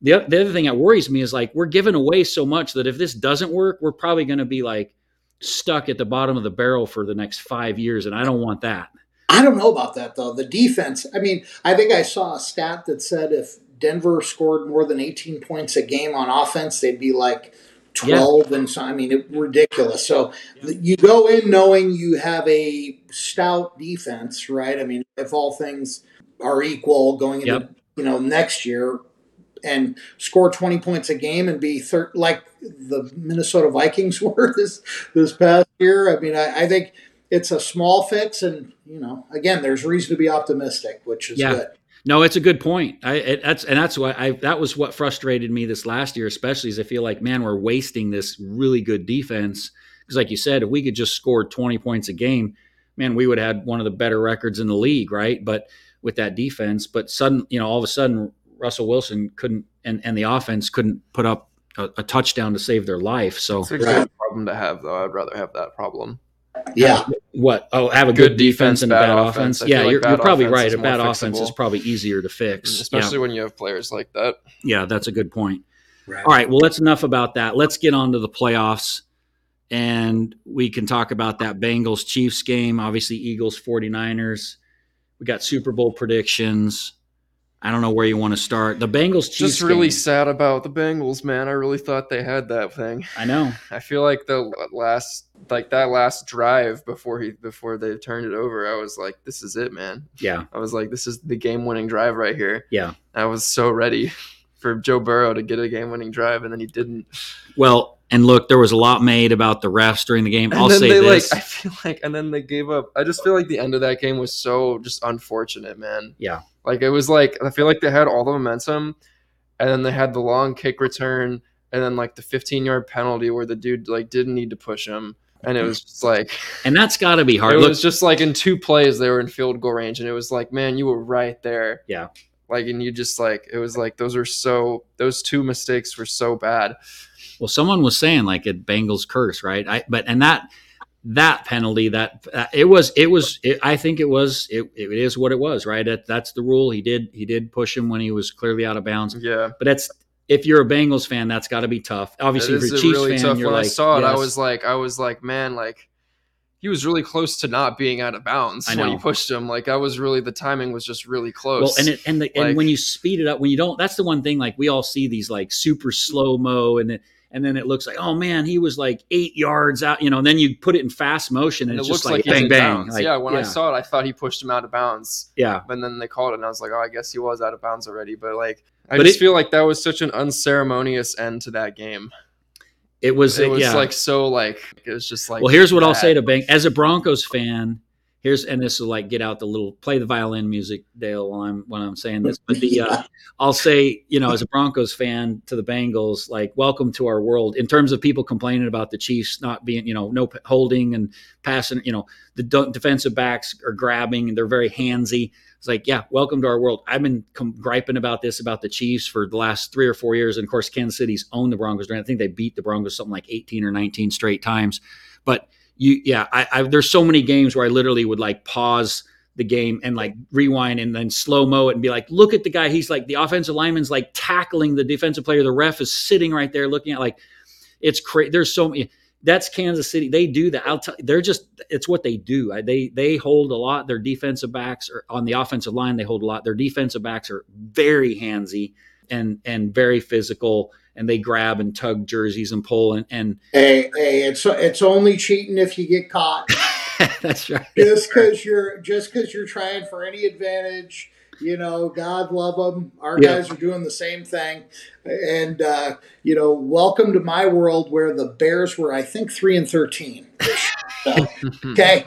Speaker 1: the, the other thing that worries me is like we're giving away so much that if this doesn't work, we're probably going to be like stuck at the bottom of the barrel for the next five years, and I don't want that.
Speaker 3: I don't know about that though. The defense. I mean, I think I saw a stat that said if Denver scored more than 18 points a game on offense, they'd be like 12 yeah. and so I mean it, ridiculous. So yeah. you go in knowing you have a stout defense, right? I mean, if all things are equal going into yep. you know next year and score 20 points a game and be thir- like the Minnesota Vikings were this this past year. I mean, I, I think it's a small fix, and you know, again, there's reason to be optimistic, which is yeah. good.
Speaker 1: No, it's a good point. I it, that's and that's why I that was what frustrated me this last year, especially as I feel like man, we're wasting this really good defense because, like you said, if we could just score twenty points a game, man, we would have had one of the better records in the league, right? But with that defense, but sudden, you know, all of a sudden, Russell Wilson couldn't and and the offense couldn't put up a, a touchdown to save their life. So
Speaker 2: it's a good problem to have, though. I'd rather have that problem.
Speaker 3: Yeah.
Speaker 1: What? Oh, have a good, good defense, defense, and a bad offense. offense. Yeah, like you're, you're probably right. A bad offense is probably easier to fix,
Speaker 2: especially yeah. when you have players like that.
Speaker 1: Yeah, that's a good point. Right. All right. Well, that's enough about that. Let's get on to the playoffs, and we can talk about that Bengals Chiefs game. Obviously, Eagles 49ers. We got Super Bowl predictions. I don't know where you want to start. The Bengals Chiefs.
Speaker 2: Just really game. sad about the Bengals, man. I really thought they had that thing.
Speaker 1: I know.
Speaker 2: I feel like the last, like that last drive before he before they turned it over, I was like, "This is it, man."
Speaker 1: Yeah.
Speaker 2: I was like, "This is the game-winning drive right here."
Speaker 1: Yeah.
Speaker 2: I was so ready for Joe Burrow to get a game-winning drive, and then he didn't.
Speaker 1: Well, and look, there was a lot made about the refs during the game. And I'll say they,
Speaker 2: this. Like, I feel like, and then they gave up. I just feel like the end of that game was so just unfortunate, man.
Speaker 1: Yeah.
Speaker 2: Like it was like I feel like they had all the momentum, and then they had the long kick return, and then like the 15 yard penalty where the dude like didn't need to push him, and it was just like,
Speaker 1: and that's got to be hard.
Speaker 2: It Look, was just like in two plays they were in field goal range, and it was like, man, you were right there.
Speaker 1: Yeah.
Speaker 2: Like and you just like it was like those are so those two mistakes were so bad.
Speaker 1: Well, someone was saying like a Bengals curse, right? I but and that that penalty that uh, it was it was it, i think it was it, it is what it was right? That, that's the rule. He did he did push him when he was clearly out of bounds.
Speaker 2: Yeah.
Speaker 1: But that's if you're a bengals fan that's got to be tough. Obviously if you're a chiefs really fan you're
Speaker 2: when
Speaker 1: like,
Speaker 2: i saw it.
Speaker 1: Yes.
Speaker 2: i was like i was like man like he was really close to not being out of bounds when he pushed him. Like I was really the timing was just really close.
Speaker 1: Well, and it, and the, like, and when you speed it up, when you don't, that's the one thing. Like we all see these like super slow mo, and and then it looks like, oh man, he was like eight yards out, you know. And then you put it in fast motion, and, and it looks like, like bang bang.
Speaker 2: Like, yeah, when yeah. I saw it, I thought he pushed him out of bounds.
Speaker 1: Yeah,
Speaker 2: and then they called it, and I was like, oh, I guess he was out of bounds already. But like, I but just it, feel like that was such an unceremonious end to that game.
Speaker 1: It was.
Speaker 2: It was
Speaker 1: yeah.
Speaker 2: like so like it was just like.
Speaker 1: Well, here's what bad. I'll say to Bang as a Broncos fan here's and this will like get out the little play the violin music dale while i'm when i'm saying this but the uh, i'll say you know as a broncos fan to the bengals like welcome to our world in terms of people complaining about the chiefs not being you know no holding and passing you know the defensive backs are grabbing and they're very handsy it's like yeah welcome to our world i've been com- griping about this about the chiefs for the last three or four years and of course kansas city's owned the broncos i think they beat the broncos something like 18 or 19 straight times but you yeah I, I there's so many games where I literally would like pause the game and like rewind and then slow mo it and be like, look at the guy. He's like the offensive lineman's like tackling the defensive player. The ref is sitting right there looking at like it's crazy. There's so many. That's Kansas City. They do that. I'll tell. They're just. It's what they do. They they hold a lot. Their defensive backs are on the offensive line. They hold a lot. Their defensive backs are very handsy and and very physical and they grab and tug jerseys and pull and, and
Speaker 3: hey hey it's it's only cheating if you get caught
Speaker 1: that's right
Speaker 3: just because you're just because you're trying for any advantage you know god love them our yeah. guys are doing the same thing and uh, you know welcome to my world where the bears were i think 3 and 13 so, okay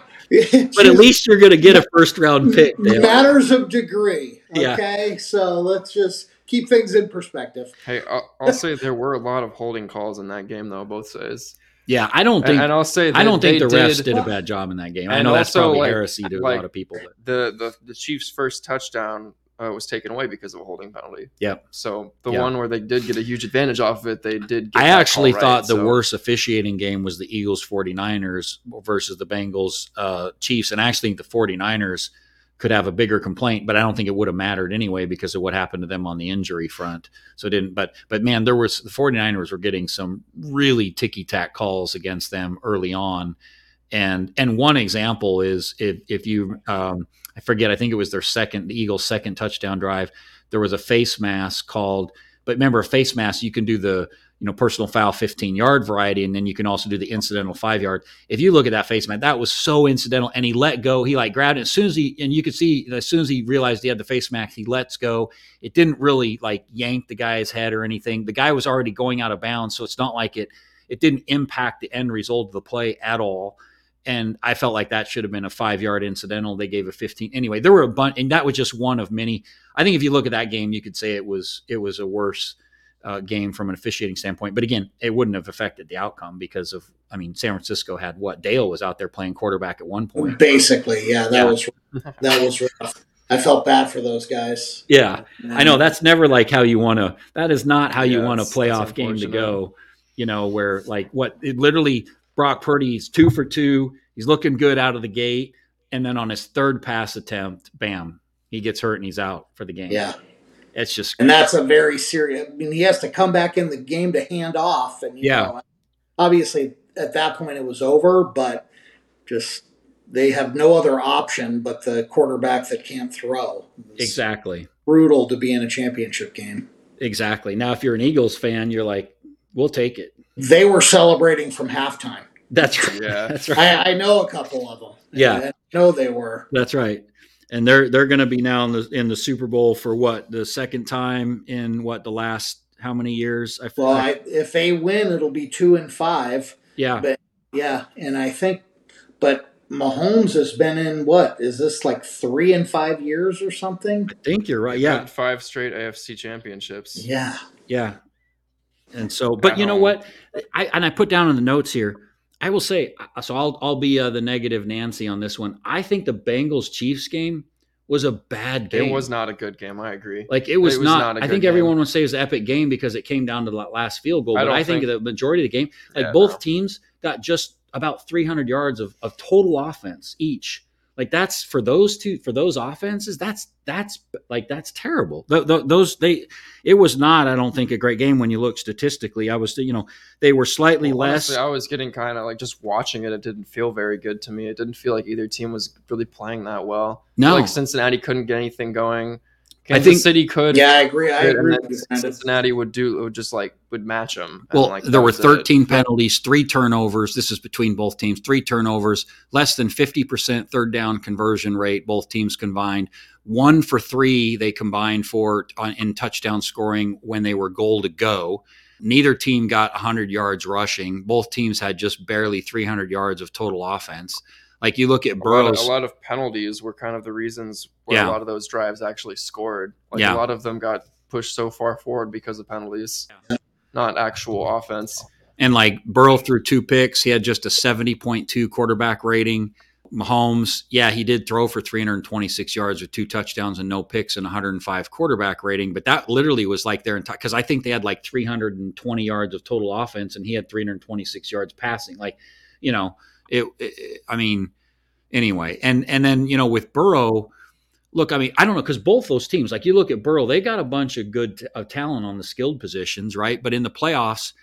Speaker 1: but at least you're going to get a first round pick
Speaker 3: matters of degree okay yeah. so let's just keep things in perspective.
Speaker 2: Hey, I'll, I'll say there were a lot of holding calls in that game, though, both sides.
Speaker 1: Yeah, I don't think,
Speaker 2: and, I'll say
Speaker 1: I don't think the refs did, a bad job in that game. I know that's probably like, heresy to like, a lot of people. But.
Speaker 2: The, the the Chiefs' first touchdown uh, was taken away because of a holding penalty.
Speaker 1: Yep.
Speaker 2: So the yep. one where they did get a huge advantage off of it, they did.
Speaker 1: I actually thought right, the so. worst officiating game was the Eagles 49ers versus the Bengals uh, Chiefs, and I actually think the 49ers – could have a bigger complaint, but I don't think it would have mattered anyway because of what happened to them on the injury front. So it didn't, but, but man, there was the 49ers were getting some really ticky tack calls against them early on. And, and one example is if, if you, um, I forget, I think it was their second, the Eagles' second touchdown drive. there was a face mask called. But remember, face mask you can do the you know personal foul 15 yard variety, and then you can also do the incidental five yard. If you look at that face mask, that was so incidental, and he let go. He like grabbed it as soon as he and you could see as soon as he realized he had the face mask, he lets go. It didn't really like yank the guy's head or anything. The guy was already going out of bounds, so it's not like it it didn't impact the end result of the play at all and I felt like that should have been a five yard incidental. They gave a 15. Anyway, there were a bunch, and that was just one of many. I think if you look at that game, you could say it was it was a worse uh, game from an officiating standpoint. But again, it wouldn't have affected the outcome because of. I mean, San Francisco had what Dale was out there playing quarterback at one point.
Speaker 3: Basically, yeah, that
Speaker 1: Yeah.
Speaker 3: was that was rough. I felt bad for those guys.
Speaker 1: Yeah, I know that's never like how you want to. That is not how you want a
Speaker 2: that's- that's
Speaker 1: playoff game to go. You know, where like what it literally Brock Purdy's two for two. He's looking good out of the gate, and then on his third pass attempt, bam, he gets hurt and he's out for the game.
Speaker 3: Yeah,
Speaker 1: it's just
Speaker 3: and that's a very serious. I mean, he has to come back in the game to hand off, and you
Speaker 1: Yeah.
Speaker 3: know, obviously at that point it was over. But just they have no other option but the quarterback that can't throw. It's
Speaker 1: exactly,
Speaker 3: brutal to be in a championship game.
Speaker 1: exactly. Now, if you're an Eagles fan, you're like, we'll take it.
Speaker 3: They were celebrating from halftime.
Speaker 1: That's right.
Speaker 2: Yeah.
Speaker 1: That's right.
Speaker 3: I, I know a couple of them.
Speaker 1: Yeah.
Speaker 3: I know they were.
Speaker 1: That's right. And they're they're going to be now in the in the Super Bowl for what the second time in what the last how many years? I
Speaker 3: Well, I, if they win, it'll be two and five.
Speaker 1: yeah.
Speaker 3: But yeah, and I think, but Mahomes has been in what is this like three and five years or something?
Speaker 1: I think you're right. Yeah.
Speaker 2: five straight AFC championships.
Speaker 3: Yeah,
Speaker 1: Yeah. And so, but
Speaker 2: At
Speaker 1: you know what? I and I put down in the notes here. I will say, so I'll I'll be uh, the negative Nancy on this one. I think the Bengals Chiefs game was a bad game.
Speaker 2: It was not a good game. I agree.
Speaker 1: like it was,
Speaker 2: it was
Speaker 1: not.
Speaker 2: not
Speaker 1: I think
Speaker 2: game.
Speaker 1: everyone would say it was an epic game because it came down to the last field goal.
Speaker 2: I
Speaker 1: But
Speaker 2: don't
Speaker 1: I think,
Speaker 2: think-
Speaker 1: the majority of the game, like
Speaker 2: Yeah,
Speaker 1: both
Speaker 2: no.
Speaker 1: teams got just about 300 yards of, of total offense each. Like that's for those two for those offenses. That's that's like that's terrible. Th- th- those they it was not. I don't think a great game when you look statistically. I was you know they were slightly
Speaker 2: Well,
Speaker 1: less.
Speaker 2: honestly, I was getting kind of like just watching it. It didn't feel very good to me. It didn't feel like either team was really playing that well.
Speaker 1: no,
Speaker 2: like Cincinnati couldn't get anything going.
Speaker 1: I think-
Speaker 2: City could.
Speaker 3: yeah, I agree. I agree with.
Speaker 2: Cincinnati would do would just like would match them.
Speaker 1: Well,
Speaker 2: like,
Speaker 1: there were
Speaker 2: was it.
Speaker 1: 13 penalties, three turnovers. This is between both teams. Three turnovers, less than 50% third down conversion rate, both teams combined. One for three, they combined for uh, in touchdown scoring when they were goal to go. Neither team got 100 yards rushing. Both teams had just barely 300 yards of total offense. Like you look at
Speaker 2: A lot, of,
Speaker 1: Burrow's.
Speaker 2: a lot of penalties were kind of the reasons where
Speaker 1: Yeah.
Speaker 2: a lot of those drives actually scored. Like
Speaker 1: Yeah.
Speaker 2: a lot of them got pushed so far forward because of penalties, not actual offense.
Speaker 1: And like Burrow threw two picks. He had just a 70.2 quarterback rating. Mahomes, yeah, he did throw for 326 yards with two touchdowns and no picks and 105 quarterback rating, but that literally was like their entire because I think they had like 320 yards of total offense and he had 326 yards passing. Like, you know, it, it I mean, anyway, and and then you know with Burrow, look, I mean, I don't know because both those teams, like you look at Burrow, they got a bunch of good t- of talent on the skilled positions, right? But in the playoffs,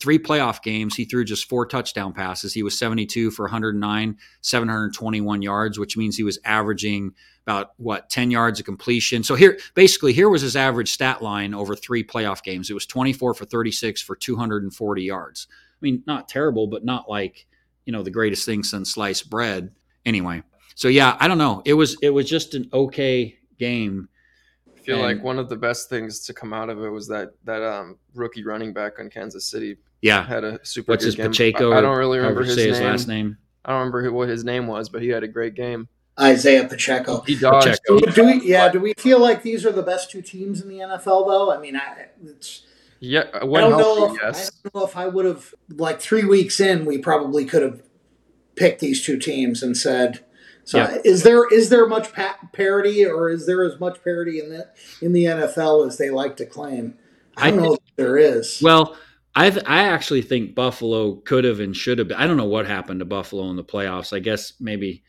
Speaker 1: three playoff games, he threw just four touchdown passes. He was 72 for 109, 721 yards, which means he was averaging about what 10 yards of completion. So here, basically, here was his average stat line over three playoff games. It was 24 for 36 for 240 yards. I mean, not terrible, but not like you know the greatest thing since sliced bread. Anyway, so yeah, I don't know. It was it was just an okay game.
Speaker 2: I feel
Speaker 1: And-
Speaker 2: like one of the best things to come out of it was that that um, rookie running back on Kansas City
Speaker 1: Yeah,
Speaker 2: had a super
Speaker 1: what's
Speaker 2: good
Speaker 1: his
Speaker 2: game.
Speaker 1: Pacheco?
Speaker 2: I, I don't really remember his
Speaker 1: say
Speaker 2: name.
Speaker 1: his last name.
Speaker 2: I don't remember who, what his name was, but he had a great game.
Speaker 3: Isaiah Pacheco.
Speaker 2: He dodged.
Speaker 1: Pacheco.
Speaker 3: Do, do we, yeah, do we feel like these are the best two teams in the NFL though? I mean, I, it's,
Speaker 2: Yeah, uh,
Speaker 3: I
Speaker 2: when
Speaker 3: don't know.
Speaker 2: healthy,
Speaker 3: If,
Speaker 2: yes.
Speaker 3: I don't know if I would have like three weeks in, we probably could have picked these two teams and said. So
Speaker 1: Yeah.
Speaker 3: is there is there much pa- parity, or is there as much parity in the in the NFL as they like to claim? I don't
Speaker 1: I
Speaker 3: know if there is.
Speaker 1: Well, I I actually think Buffalo could have and should have. Been. I don't know what happened to Buffalo in the playoffs. I guess maybe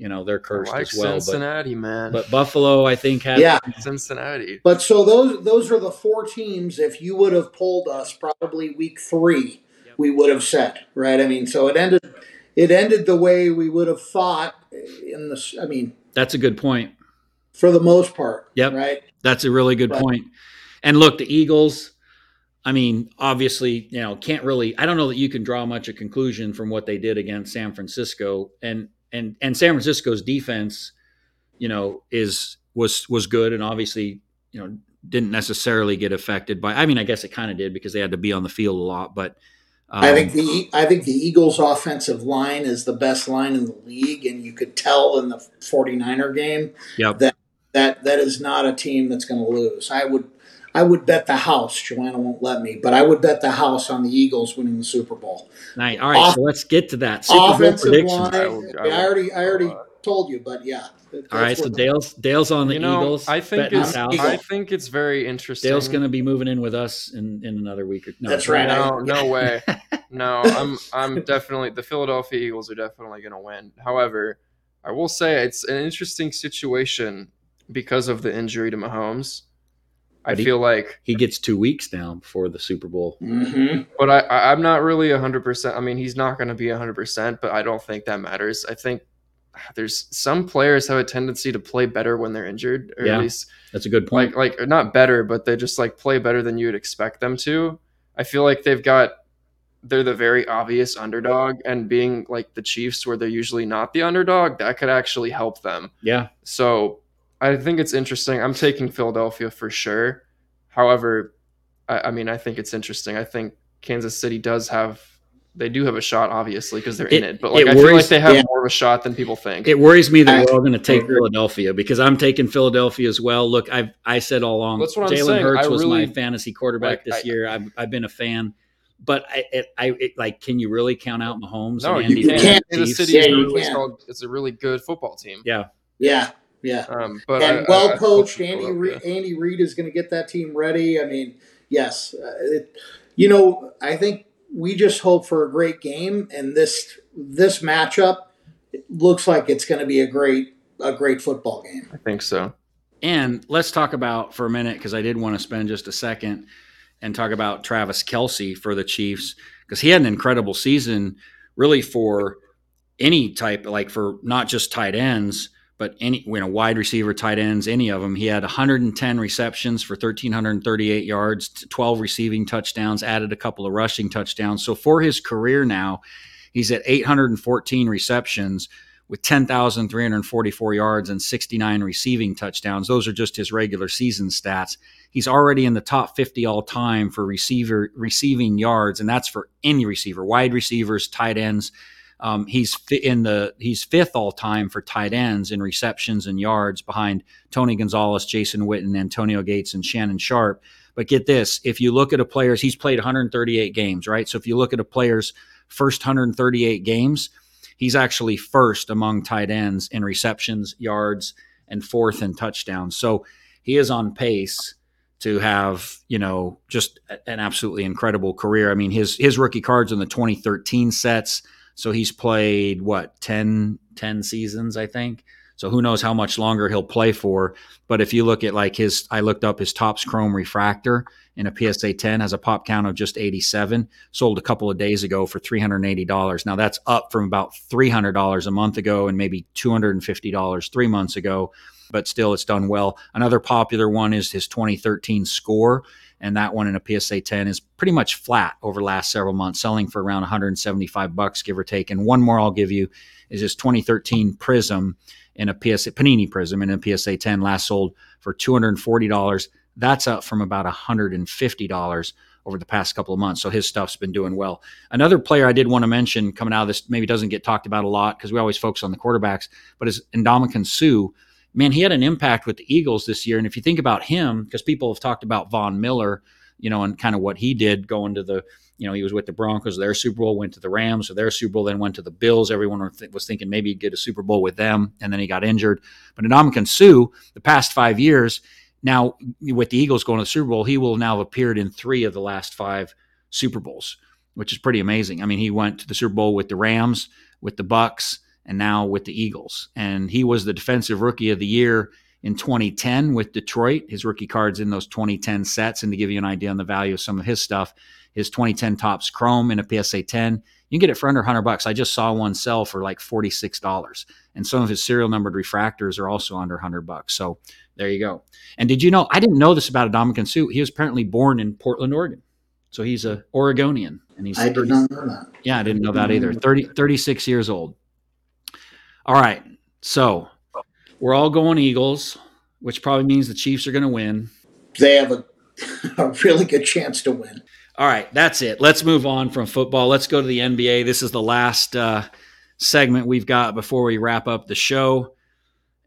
Speaker 1: you know they're cursed
Speaker 2: like
Speaker 1: as well. But,
Speaker 2: Cincinnati, man.
Speaker 1: but Buffalo, I think had
Speaker 3: yeah,
Speaker 2: Cincinnati.
Speaker 3: But so those those are the four teams. If you would have pulled us probably week three, we would have said right. I mean, so it ended. It ended the way we would have thought. In the, I mean,
Speaker 1: that's a good point.
Speaker 3: for the most part,
Speaker 1: Yep.
Speaker 3: right.
Speaker 1: That's a really good
Speaker 3: But-
Speaker 1: point. And look, the Eagles. I mean, obviously, you know, can't really. I don't know that you can draw much a conclusion from what they did against San Francisco, and and and San Francisco's defense, you know, is was was good, and obviously, you know, didn't necessarily get affected by. I mean, I guess it kind of did because they had to be on the field a lot, but um,
Speaker 3: I think the I think the Eagles offensive line is the best line in the league and you could tell in the 49er game
Speaker 1: Yep.
Speaker 3: that that that is not a team that's going to lose. I would I would bet the house. Joanna won't let me, but I would bet the house on the Eagles winning the Super Bowl.
Speaker 1: nice. All right,
Speaker 3: Off-
Speaker 1: so let's get to that Super Bowl
Speaker 3: offensive
Speaker 1: predictions.
Speaker 3: line.
Speaker 2: I
Speaker 3: I,
Speaker 2: will- I
Speaker 3: already I already
Speaker 2: uh,
Speaker 3: told you, but yeah. that-
Speaker 1: All right, so Dale's Dale's on the
Speaker 2: you know,
Speaker 1: Eagles.
Speaker 2: I think it's
Speaker 1: South.
Speaker 2: I think it's very interesting.
Speaker 1: Dale's going to be moving in with us in, in another week or no.
Speaker 3: That's right.
Speaker 2: No, no way. No, I'm I'm definitely the Philadelphia Eagles are definitely going to win. However, I will say it's an interesting situation because of the injury to Mahomes. I
Speaker 1: he-
Speaker 2: feel like,
Speaker 1: He gets two weeks now before the Super Bowl.
Speaker 3: Mhm.
Speaker 2: but I, I I'm not really hundred percent. I mean, he's not going to be hundred percent, but I don't think that matters. I think there's some players have a tendency to play better when they're injured, or
Speaker 1: Yeah.
Speaker 2: at least
Speaker 1: That's a good point.
Speaker 2: like like not better, but they just like play better than you would expect them to. I feel like they've got they're the very obvious underdog, and being like the Chiefs, where they're usually not the underdog, that could actually help them.
Speaker 1: yeah,
Speaker 2: So I think it's interesting. I'm taking Philadelphia for sure. However, I, I mean, I think it's interesting. I think Kansas City does have. They do have a shot, obviously, because they're in
Speaker 1: It-
Speaker 2: it. But like,
Speaker 1: it
Speaker 2: I feel like they have
Speaker 3: yeah.
Speaker 2: more of a shot than people think.
Speaker 1: it worries me that
Speaker 3: I-
Speaker 1: we're all going to take. Philadelphia because I'm taking Philadelphia as well. Look, I've I said all along,
Speaker 2: That's what I'm
Speaker 1: Jalen
Speaker 2: saying.
Speaker 1: Hurts
Speaker 2: I
Speaker 1: was
Speaker 2: really-
Speaker 1: my fantasy quarterback
Speaker 2: like,
Speaker 1: this
Speaker 2: I-
Speaker 1: year. I've I've been a fan, but I it, I it, like, can you really count out Mahomes?
Speaker 2: no,
Speaker 1: and
Speaker 2: you
Speaker 1: Andy
Speaker 2: can't.
Speaker 3: can't.
Speaker 2: Kansas City
Speaker 3: Yeah,
Speaker 2: is a really
Speaker 3: can't.
Speaker 2: It's a really good football team.
Speaker 1: Yeah,
Speaker 3: Yeah, yeah.
Speaker 2: Um, but
Speaker 3: and
Speaker 2: I- I-
Speaker 3: well
Speaker 2: I-
Speaker 3: coached.
Speaker 2: I-
Speaker 3: Andy Re- Andy Reid is going to get that team ready. I mean, yes, uh, it, you know, I think we just hope for a great game, and this this matchup looks like it's going to be a great a great football game.
Speaker 2: I think so.
Speaker 1: And let's talk about for a minute because I did want to spend just a second and talk about Travis Kelce for the Chiefs because he had an incredible season, really for any type, like for not just tight ends, but any you know wide receiver, tight ends, any of them. He had 110 receptions for 1,338 yards, 12 receiving touchdowns, added a couple of rushing touchdowns. So for his career now, he's at 814 receptions with 10,344 yards and 69 receiving touchdowns. Those are just his regular season stats. He's already in the top 50 all time for receiver receiving yards, and that's for any receiver, wide receivers, tight ends. Um, he's in the he's fifth all time for tight ends in receptions and yards behind Tony Gonzalez, Jason Witten, Antonio Gates, and Shannon Sharpe. But get this: if you look at a player's, he's played 138 games, right? So if you look at a player's first 138 games, he's actually first among tight ends in receptions, yards, and fourth in touchdowns. So he is on pace to have, you know, just an absolutely incredible career. I mean, his his rookie cards in the 2013 sets. So he's played what 10, 10 seasons, I think. So who knows how much longer he'll play for. But if you look at like his, I looked up his Topps Chrome refractor in a PSA 10 has a pop count of just 87, sold a couple of days ago for $380. Now that's up from about $300 a month ago and maybe $250 three months ago, but still it's done well. Another popular one is his 2013 score. And that one in a PSA 10 is pretty much flat over the last several months, selling for around 175 bucks, give or take. And one more I'll give you is this 2013 Prism in a PSA Panini Prism in a PSA 10 last sold for $240. That's up from about $150 over the past couple of months. So his stuff's been doing well. Another player I did want to mention coming out of this maybe doesn't get talked about a lot because we always focus on the quarterbacks, but is Ndamukong Suh. Man, he had an impact with the Eagles this year. And if you think about him, because people have talked about Von Miller, you know, and kind of what he did going to the, you know, he was with the Broncos, their Super Bowl, went to the Rams, so their Super Bowl, then went to the Bills. Everyone was thinking maybe he'd get a Super Bowl with them, and then he got injured. But Ndamukong Suh, the past five years, now with the Eagles going to the Super Bowl, he will now have appeared in three of the last five Super Bowls, which is pretty amazing. I mean, he went to the Super Bowl with the Rams, with the Bucs, and now with the Eagles. And he was the defensive rookie of the year in 2010 with Detroit. His rookie cards in those 2010 sets. And to give you an idea on the value of some of his stuff, his 2010 Topps Chrome in a PSA 10, you can get it for under 100 bucks. I just saw one sell for like $46. And some of his serial numbered refractors are also under 100 bucks. So There you go. And did you know? I didn't know this about Ndamukong Suh. He was apparently born in Portland, Oregon. So he's a Oregonian, and he's
Speaker 3: I did not know that.
Speaker 1: yeah, I didn't know that either. 30, 36 years old. All right. So we're all going Eagles, which probably means the Chiefs are going to win.
Speaker 3: They have a, a really good chance to win.
Speaker 1: All right. That's it. Let's move on from football. Let's go to the NBA. This is the last uh, segment we've got before we wrap up the show.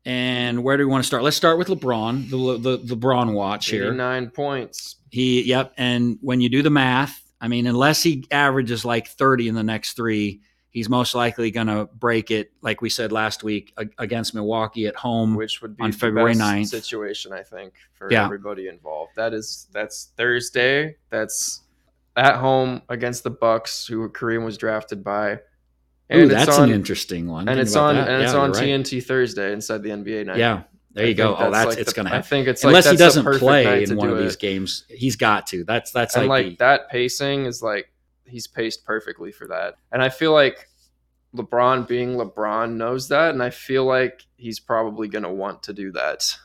Speaker 1: And where do we want to start? Let's start with LeBron, the, the, the LeBron watch here.
Speaker 2: Nine points.
Speaker 1: He, yep. And when you do the math, I mean, unless he averages like 30 in the next three, he's most likely going to break it, like we said last week, a- against Milwaukee at home.
Speaker 2: which would be
Speaker 1: on February
Speaker 2: best
Speaker 1: 9th.
Speaker 2: situation I think for
Speaker 1: Yeah.
Speaker 2: everybody involved. That is that's Thursday. That's at home against the Bucks, who Kareem was drafted by.
Speaker 1: Ooh,
Speaker 2: it's
Speaker 1: that's
Speaker 2: on,
Speaker 1: an interesting one.
Speaker 2: and it's on and it's on
Speaker 1: right.
Speaker 2: TNT Thursday inside the NBA night.
Speaker 1: Yeah, there you go. Oh, that's
Speaker 2: like
Speaker 1: it's going to happen.
Speaker 2: I think it's
Speaker 1: Unless
Speaker 2: like
Speaker 1: he doesn't play in one of
Speaker 2: it.
Speaker 1: these games, he's got to. That's that's
Speaker 2: and
Speaker 1: like,
Speaker 2: like
Speaker 1: the-
Speaker 2: that pacing is like he's paced perfectly for that. And I feel like LeBron being LeBron knows that, and I feel like he's probably going to want to do that.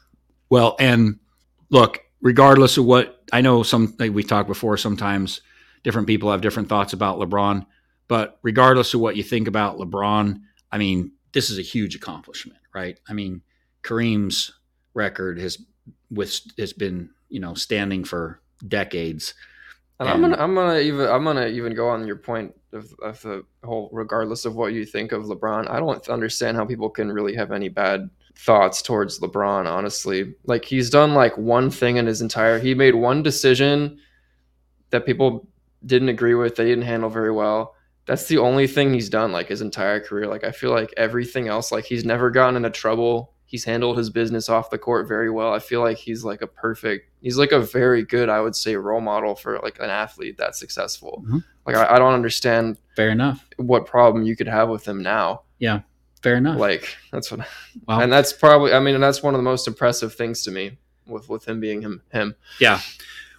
Speaker 1: Well, and look, regardless of what I know, some like we talked before, sometimes different people have different thoughts about LeBron. But regardless of what you think about LeBron, I mean, this is a huge accomplishment, right? I mean, Kareem's record has with has been you know standing for decades.
Speaker 2: And, I'm gonna, I'm gonna even, I'm gonna even go on your point of, of the whole, regardless of what you think of LeBron. I don't understand how people can really have any bad thoughts towards LeBron. Honestly, like he's done like one thing in his entire, he made one decision that people didn't agree with, they didn't handle very well. That's the only thing he's done like his entire career. Like I feel like everything else, like he's never gotten into trouble. He's handled his business off the court very well. I feel like he's like a perfect, he's like a very good, I would say, role model for like an athlete that's successful.
Speaker 1: Mhm.
Speaker 2: Like I, I don't understand
Speaker 1: Fair enough.
Speaker 2: what problem you could have with him now.
Speaker 1: Yeah, fair enough.
Speaker 2: Like that's what,
Speaker 1: Wow.
Speaker 2: and that's probably, I mean, and that's one of the most impressive things to me with with him being him. Him.
Speaker 1: Yeah.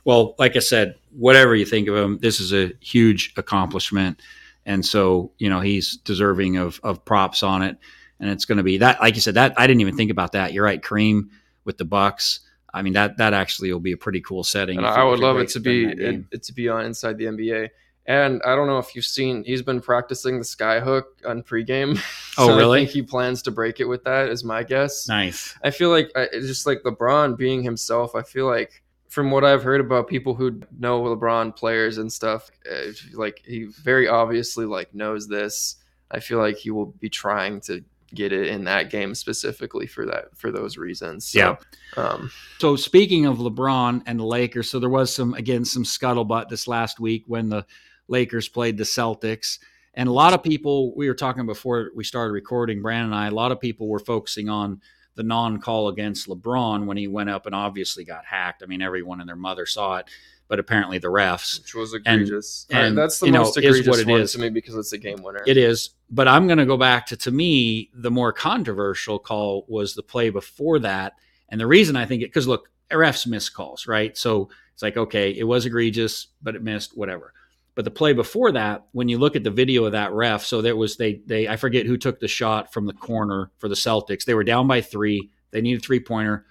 Speaker 1: Well, like I said, whatever you think of him, this is a huge accomplishment. And so, you know, he's deserving of, of props on it. And it's going to be that, like you said, that I didn't even think about that. You're right. Kareem with the Bucks. I mean, that, that actually will be a pretty cool setting.
Speaker 2: and I would love it to be it, it to be on inside the NBA. And I don't know if you've seen he's been practicing the sky hook on pregame.
Speaker 1: Oh, really?
Speaker 2: I think he plans to break it with that. Is my guess.
Speaker 1: nice.
Speaker 2: I feel like I, just like LeBron being himself. I feel like from what I've heard about people who know LeBron players and stuff, uh, like he very obviously like knows this. I feel like he will be trying to get it in that game specifically for that for those reasons. So,
Speaker 1: Yeah.
Speaker 2: Um,
Speaker 1: So speaking of LeBron and the Lakers, so there was some again some scuttlebutt this last week when the Lakers played the Celtics, and a lot of people we were talking before we started recording. Brandon and I, a lot of people were focusing on the non-call against LeBron when he went up and obviously got hacked. I mean, everyone and their mother saw it, but apparently the refs.
Speaker 2: which was egregious.
Speaker 1: and,
Speaker 2: And, that's the
Speaker 1: you know,
Speaker 2: most
Speaker 1: is
Speaker 2: egregious
Speaker 1: what it
Speaker 2: one
Speaker 1: is.
Speaker 2: to me because it's a game winner.
Speaker 1: It is, but I'm going to go back to to me the more controversial call was the play before that, and the reason I think it because look, refs miss calls, right? So it's like okay, it was egregious, but it missed whatever. But the play before that, when you look at the video of that ref, so there was they they I forget who took the shot from the corner for the Celtics. They were down by three. They needed three pointer.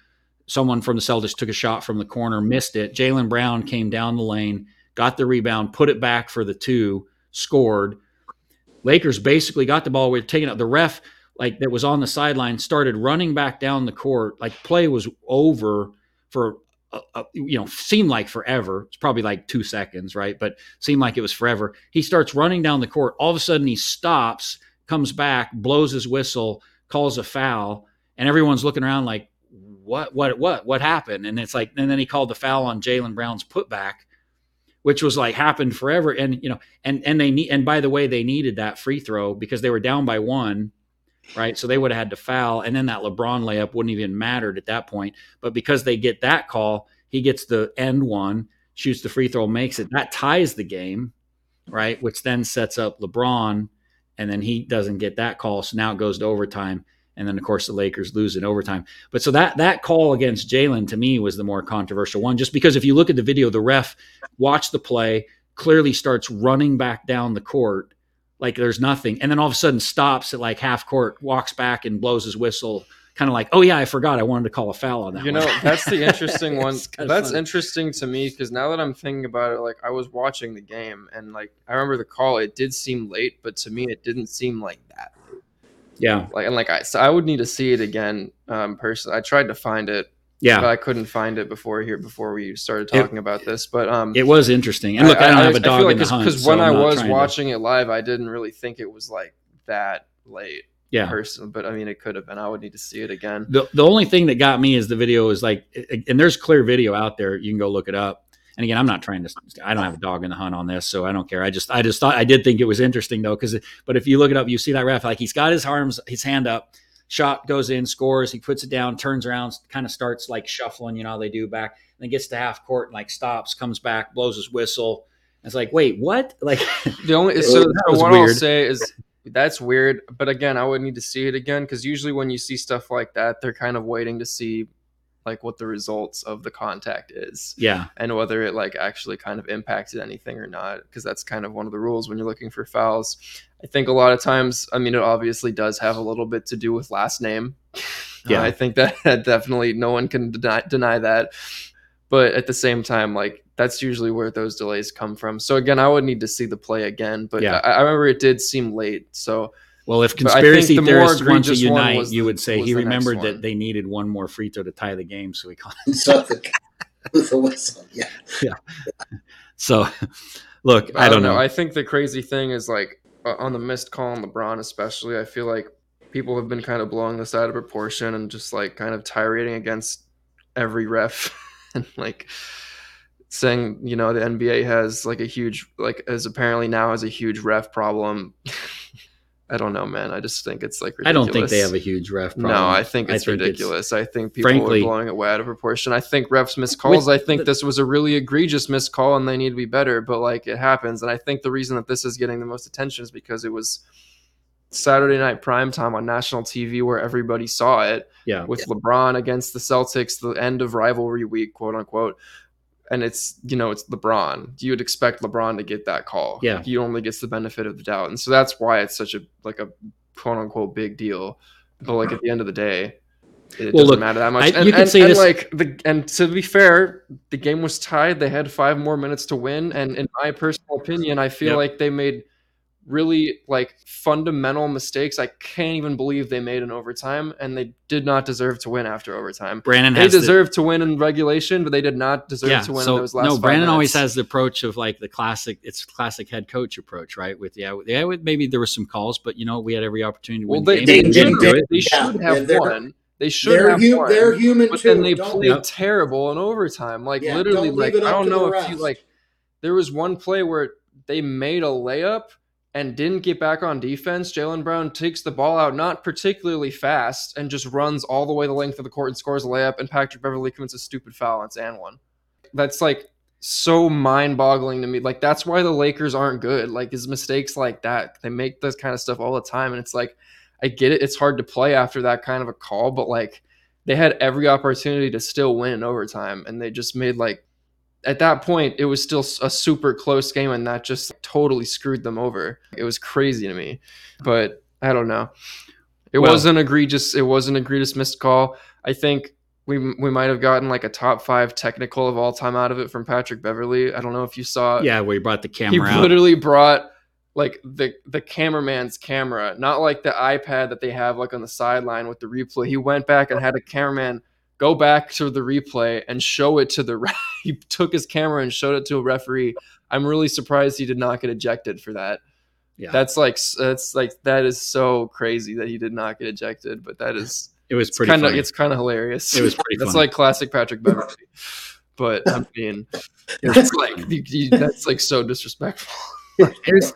Speaker 1: Someone from the Celtics took a shot from the corner, missed it. Jaylen Brown came down the lane, got the rebound, put it back for the two, scored. Lakers basically got the ball. We are taking out the ref, like that was on the sideline, started running back down the court. Like play was over for, uh, uh, you know, seemed like forever. It's probably like two seconds, right? But seemed like it was forever. He starts running down the court. All of a sudden, he stops, comes back, blows his whistle, calls a foul, and everyone's looking around like, what, what, what, what happened? And it's like, and then he called the foul on Jaylen Brown's putback, which was like happened forever. And you know, and and they need, and by the way, they needed that free throw because they were down by one, right? So they would have had to foul, and then that LeBron layup wouldn't even mattered at that point. But because they get that call, he gets the end one, shoots the free throw, makes it. That ties the game, right? Which then sets up LeBron, and then he doesn't get that call, so now it goes to overtime. And then, of course, the Lakers lose in overtime. But so that that call against Jaylen to me was the more controversial one, just because if you look at the video, the ref watched the play, clearly starts running back down the court like there's nothing, and then all of a sudden stops at like half court, walks back and blows his whistle, kind of like, oh yeah, I forgot I wanted to call a foul on that.
Speaker 2: You
Speaker 1: one.
Speaker 2: know, that's the interesting one. That's
Speaker 1: funny.
Speaker 2: interesting to me because now that I'm thinking about it, like I was watching the game and like I remember the call. It did seem late, but to me, it didn't seem like that.
Speaker 1: Yeah,
Speaker 2: Like and like I, so I would need to see it again. Um, personally, I tried to find it,
Speaker 1: yeah.
Speaker 2: but I couldn't find it before here before we started
Speaker 1: It-
Speaker 2: talking about this. But um,
Speaker 1: It was interesting. And look, I, don't have a dog in the hunt.
Speaker 2: because
Speaker 1: so
Speaker 2: when
Speaker 1: I'm
Speaker 2: I was
Speaker 1: trying to-
Speaker 2: watching it live, I didn't really think it was like that late.
Speaker 1: yeah.
Speaker 2: personally, but I mean, it could have been. I would need to see it again.
Speaker 1: The, the only thing that got me is the video is like, and there's clear video out there. You can go look it up. And again, I'm not trying to. I don't have a dog in the hunt on this, so I don't care. I just, I just thought I did think it was interesting though, because. But if you look it up, you see that ref like he's got his arms, his hand up, shot goes in, scores. He puts it down, turns around, kind of starts like shuffling. You know how they do back, and then gets to half court and like stops, comes back, blows his whistle. It's like, wait, what? Like,
Speaker 2: The only so, so what I'll say is that's weird, but again, I would need to see it again because usually when you see stuff like that, they're kind of waiting to see like what the results of the contact is
Speaker 1: yeah,
Speaker 2: and whether it like actually kind of impacted anything or not because that's kind of one of the rules when you're looking for fouls. I think a lot of times, I mean, it obviously does have a little bit to do with last name.
Speaker 1: Yeah.
Speaker 2: Uh, I think that definitely no one can deny, deny that. But at the same time, like that's usually where those delays come from. So again, I would need to see the play again. But
Speaker 1: Yeah.
Speaker 2: I, I remember it did seem late. So
Speaker 1: Well, if
Speaker 2: But I think
Speaker 1: conspiracy
Speaker 2: the
Speaker 1: theorists want to unite,
Speaker 2: was
Speaker 1: you would say he remembered
Speaker 2: one.
Speaker 1: that they needed one more free throw to tie the game, so he called.
Speaker 3: So the, with the whistle, yeah.
Speaker 1: So, look, I, don't know.
Speaker 2: I think the crazy thing is like uh, on the missed call on LeBron, especially. I feel like people have been kind of blowing this out of proportion and just like kind of tirading against every ref and like saying you know the NBA has like a huge like as apparently now has a huge ref problem. I don't know, man. I just think it's like
Speaker 1: I don't think they have a huge ref problem.
Speaker 2: No, I think
Speaker 1: I
Speaker 2: it's
Speaker 1: think it's-
Speaker 2: ridiculous. I think people
Speaker 1: frankly-
Speaker 2: are blowing it way out of proportion. I think refs miss calls. I think
Speaker 1: the-
Speaker 2: this was a really egregious missed call and they need to be better, but like it happens. And I think the reason that this is getting the most attention is because it was Saturday night prime time on national TV where everybody saw it
Speaker 1: Yeah,
Speaker 2: with LeBron against the Celtics, the end of rivalry week, quote unquote. And it's you know it's LeBron. You would expect LeBron to get that call.
Speaker 1: Yeah.
Speaker 2: he only gets the benefit of the doubt, and so that's why it's such a like a quote unquote big deal. But like at the end of the day, it
Speaker 1: Well,
Speaker 2: doesn't
Speaker 1: look,
Speaker 2: matter that much.
Speaker 1: I-
Speaker 2: and
Speaker 1: you could
Speaker 2: and,
Speaker 1: say
Speaker 2: and
Speaker 1: this-
Speaker 2: like the and to be fair, the game was tied. They had five more minutes to win, and in my personal opinion, I feel
Speaker 1: Yep.
Speaker 2: like they made really like fundamental mistakes. I can't even believe they made in overtime, and they did not deserve to win after overtime.
Speaker 1: Brandon
Speaker 2: They
Speaker 1: deserved the-
Speaker 2: to win in regulation, but they did not deserve
Speaker 1: yeah,
Speaker 2: to win
Speaker 1: so
Speaker 2: in those last.
Speaker 1: no,
Speaker 2: five
Speaker 1: Brandon always has the approach of like the classic. It's classic head coach approach, right? With yeah, yeah, with, maybe there were some calls, but you know we had every opportunity to
Speaker 2: Well,
Speaker 1: win.
Speaker 2: they,
Speaker 1: the
Speaker 2: they,
Speaker 1: game.
Speaker 3: They
Speaker 2: should,
Speaker 3: did-
Speaker 2: they
Speaker 3: yeah,
Speaker 2: should have
Speaker 3: they're-
Speaker 2: won. They should
Speaker 3: They're,
Speaker 2: have
Speaker 3: hu-
Speaker 2: won.
Speaker 3: they're human
Speaker 2: but
Speaker 3: too.
Speaker 2: then they
Speaker 3: Don't-
Speaker 2: played
Speaker 1: Yep.
Speaker 2: terrible in overtime. Like
Speaker 3: Yeah,
Speaker 2: literally, like I don't know
Speaker 3: the
Speaker 2: if you like. There was one play where they made a layup and didn't get back on defense. Jaylen Brown takes the ball out, not particularly fast, and just runs all the way the length of the court and scores a layup. And Patrick Beverley commits a stupid foul and it's and one. That's like so mind-boggling to me. Like that's why the Lakers aren't good. Like his mistakes like that, they make this kind of stuff all the time, and it's like I get it. It's hard to play after that kind of a call, but like they had every opportunity to still win in overtime, and they just made like at that point it was still a super close game, and that just totally screwed them over. It was crazy to me, but I don't know. It
Speaker 1: Well-
Speaker 2: was an egregious. It was an egregious missed call. I think we we might have gotten like a top five technical of all time out of it from Patrick Beverley. I don't know if you saw.
Speaker 1: yeah, where he brought the
Speaker 2: he
Speaker 1: camera out.
Speaker 2: He literally brought like the the cameraman's camera, not like the iPad that they have like on the sideline with the replay. He went back and had a cameraman go back to the replay and show it to the ref. he took his camera and showed it to a referee. I'm really surprised he did not get ejected for that.
Speaker 1: Yeah,
Speaker 2: That's like that's like that is so crazy that he did not get ejected, but that is
Speaker 1: it was pretty
Speaker 2: kind of it's kind of hilarious.
Speaker 1: It was pretty
Speaker 2: That's
Speaker 1: funny.
Speaker 2: like classic Patrick Beverley. But I mean, it's like you, you, that's like so disrespectful.
Speaker 1: Here's-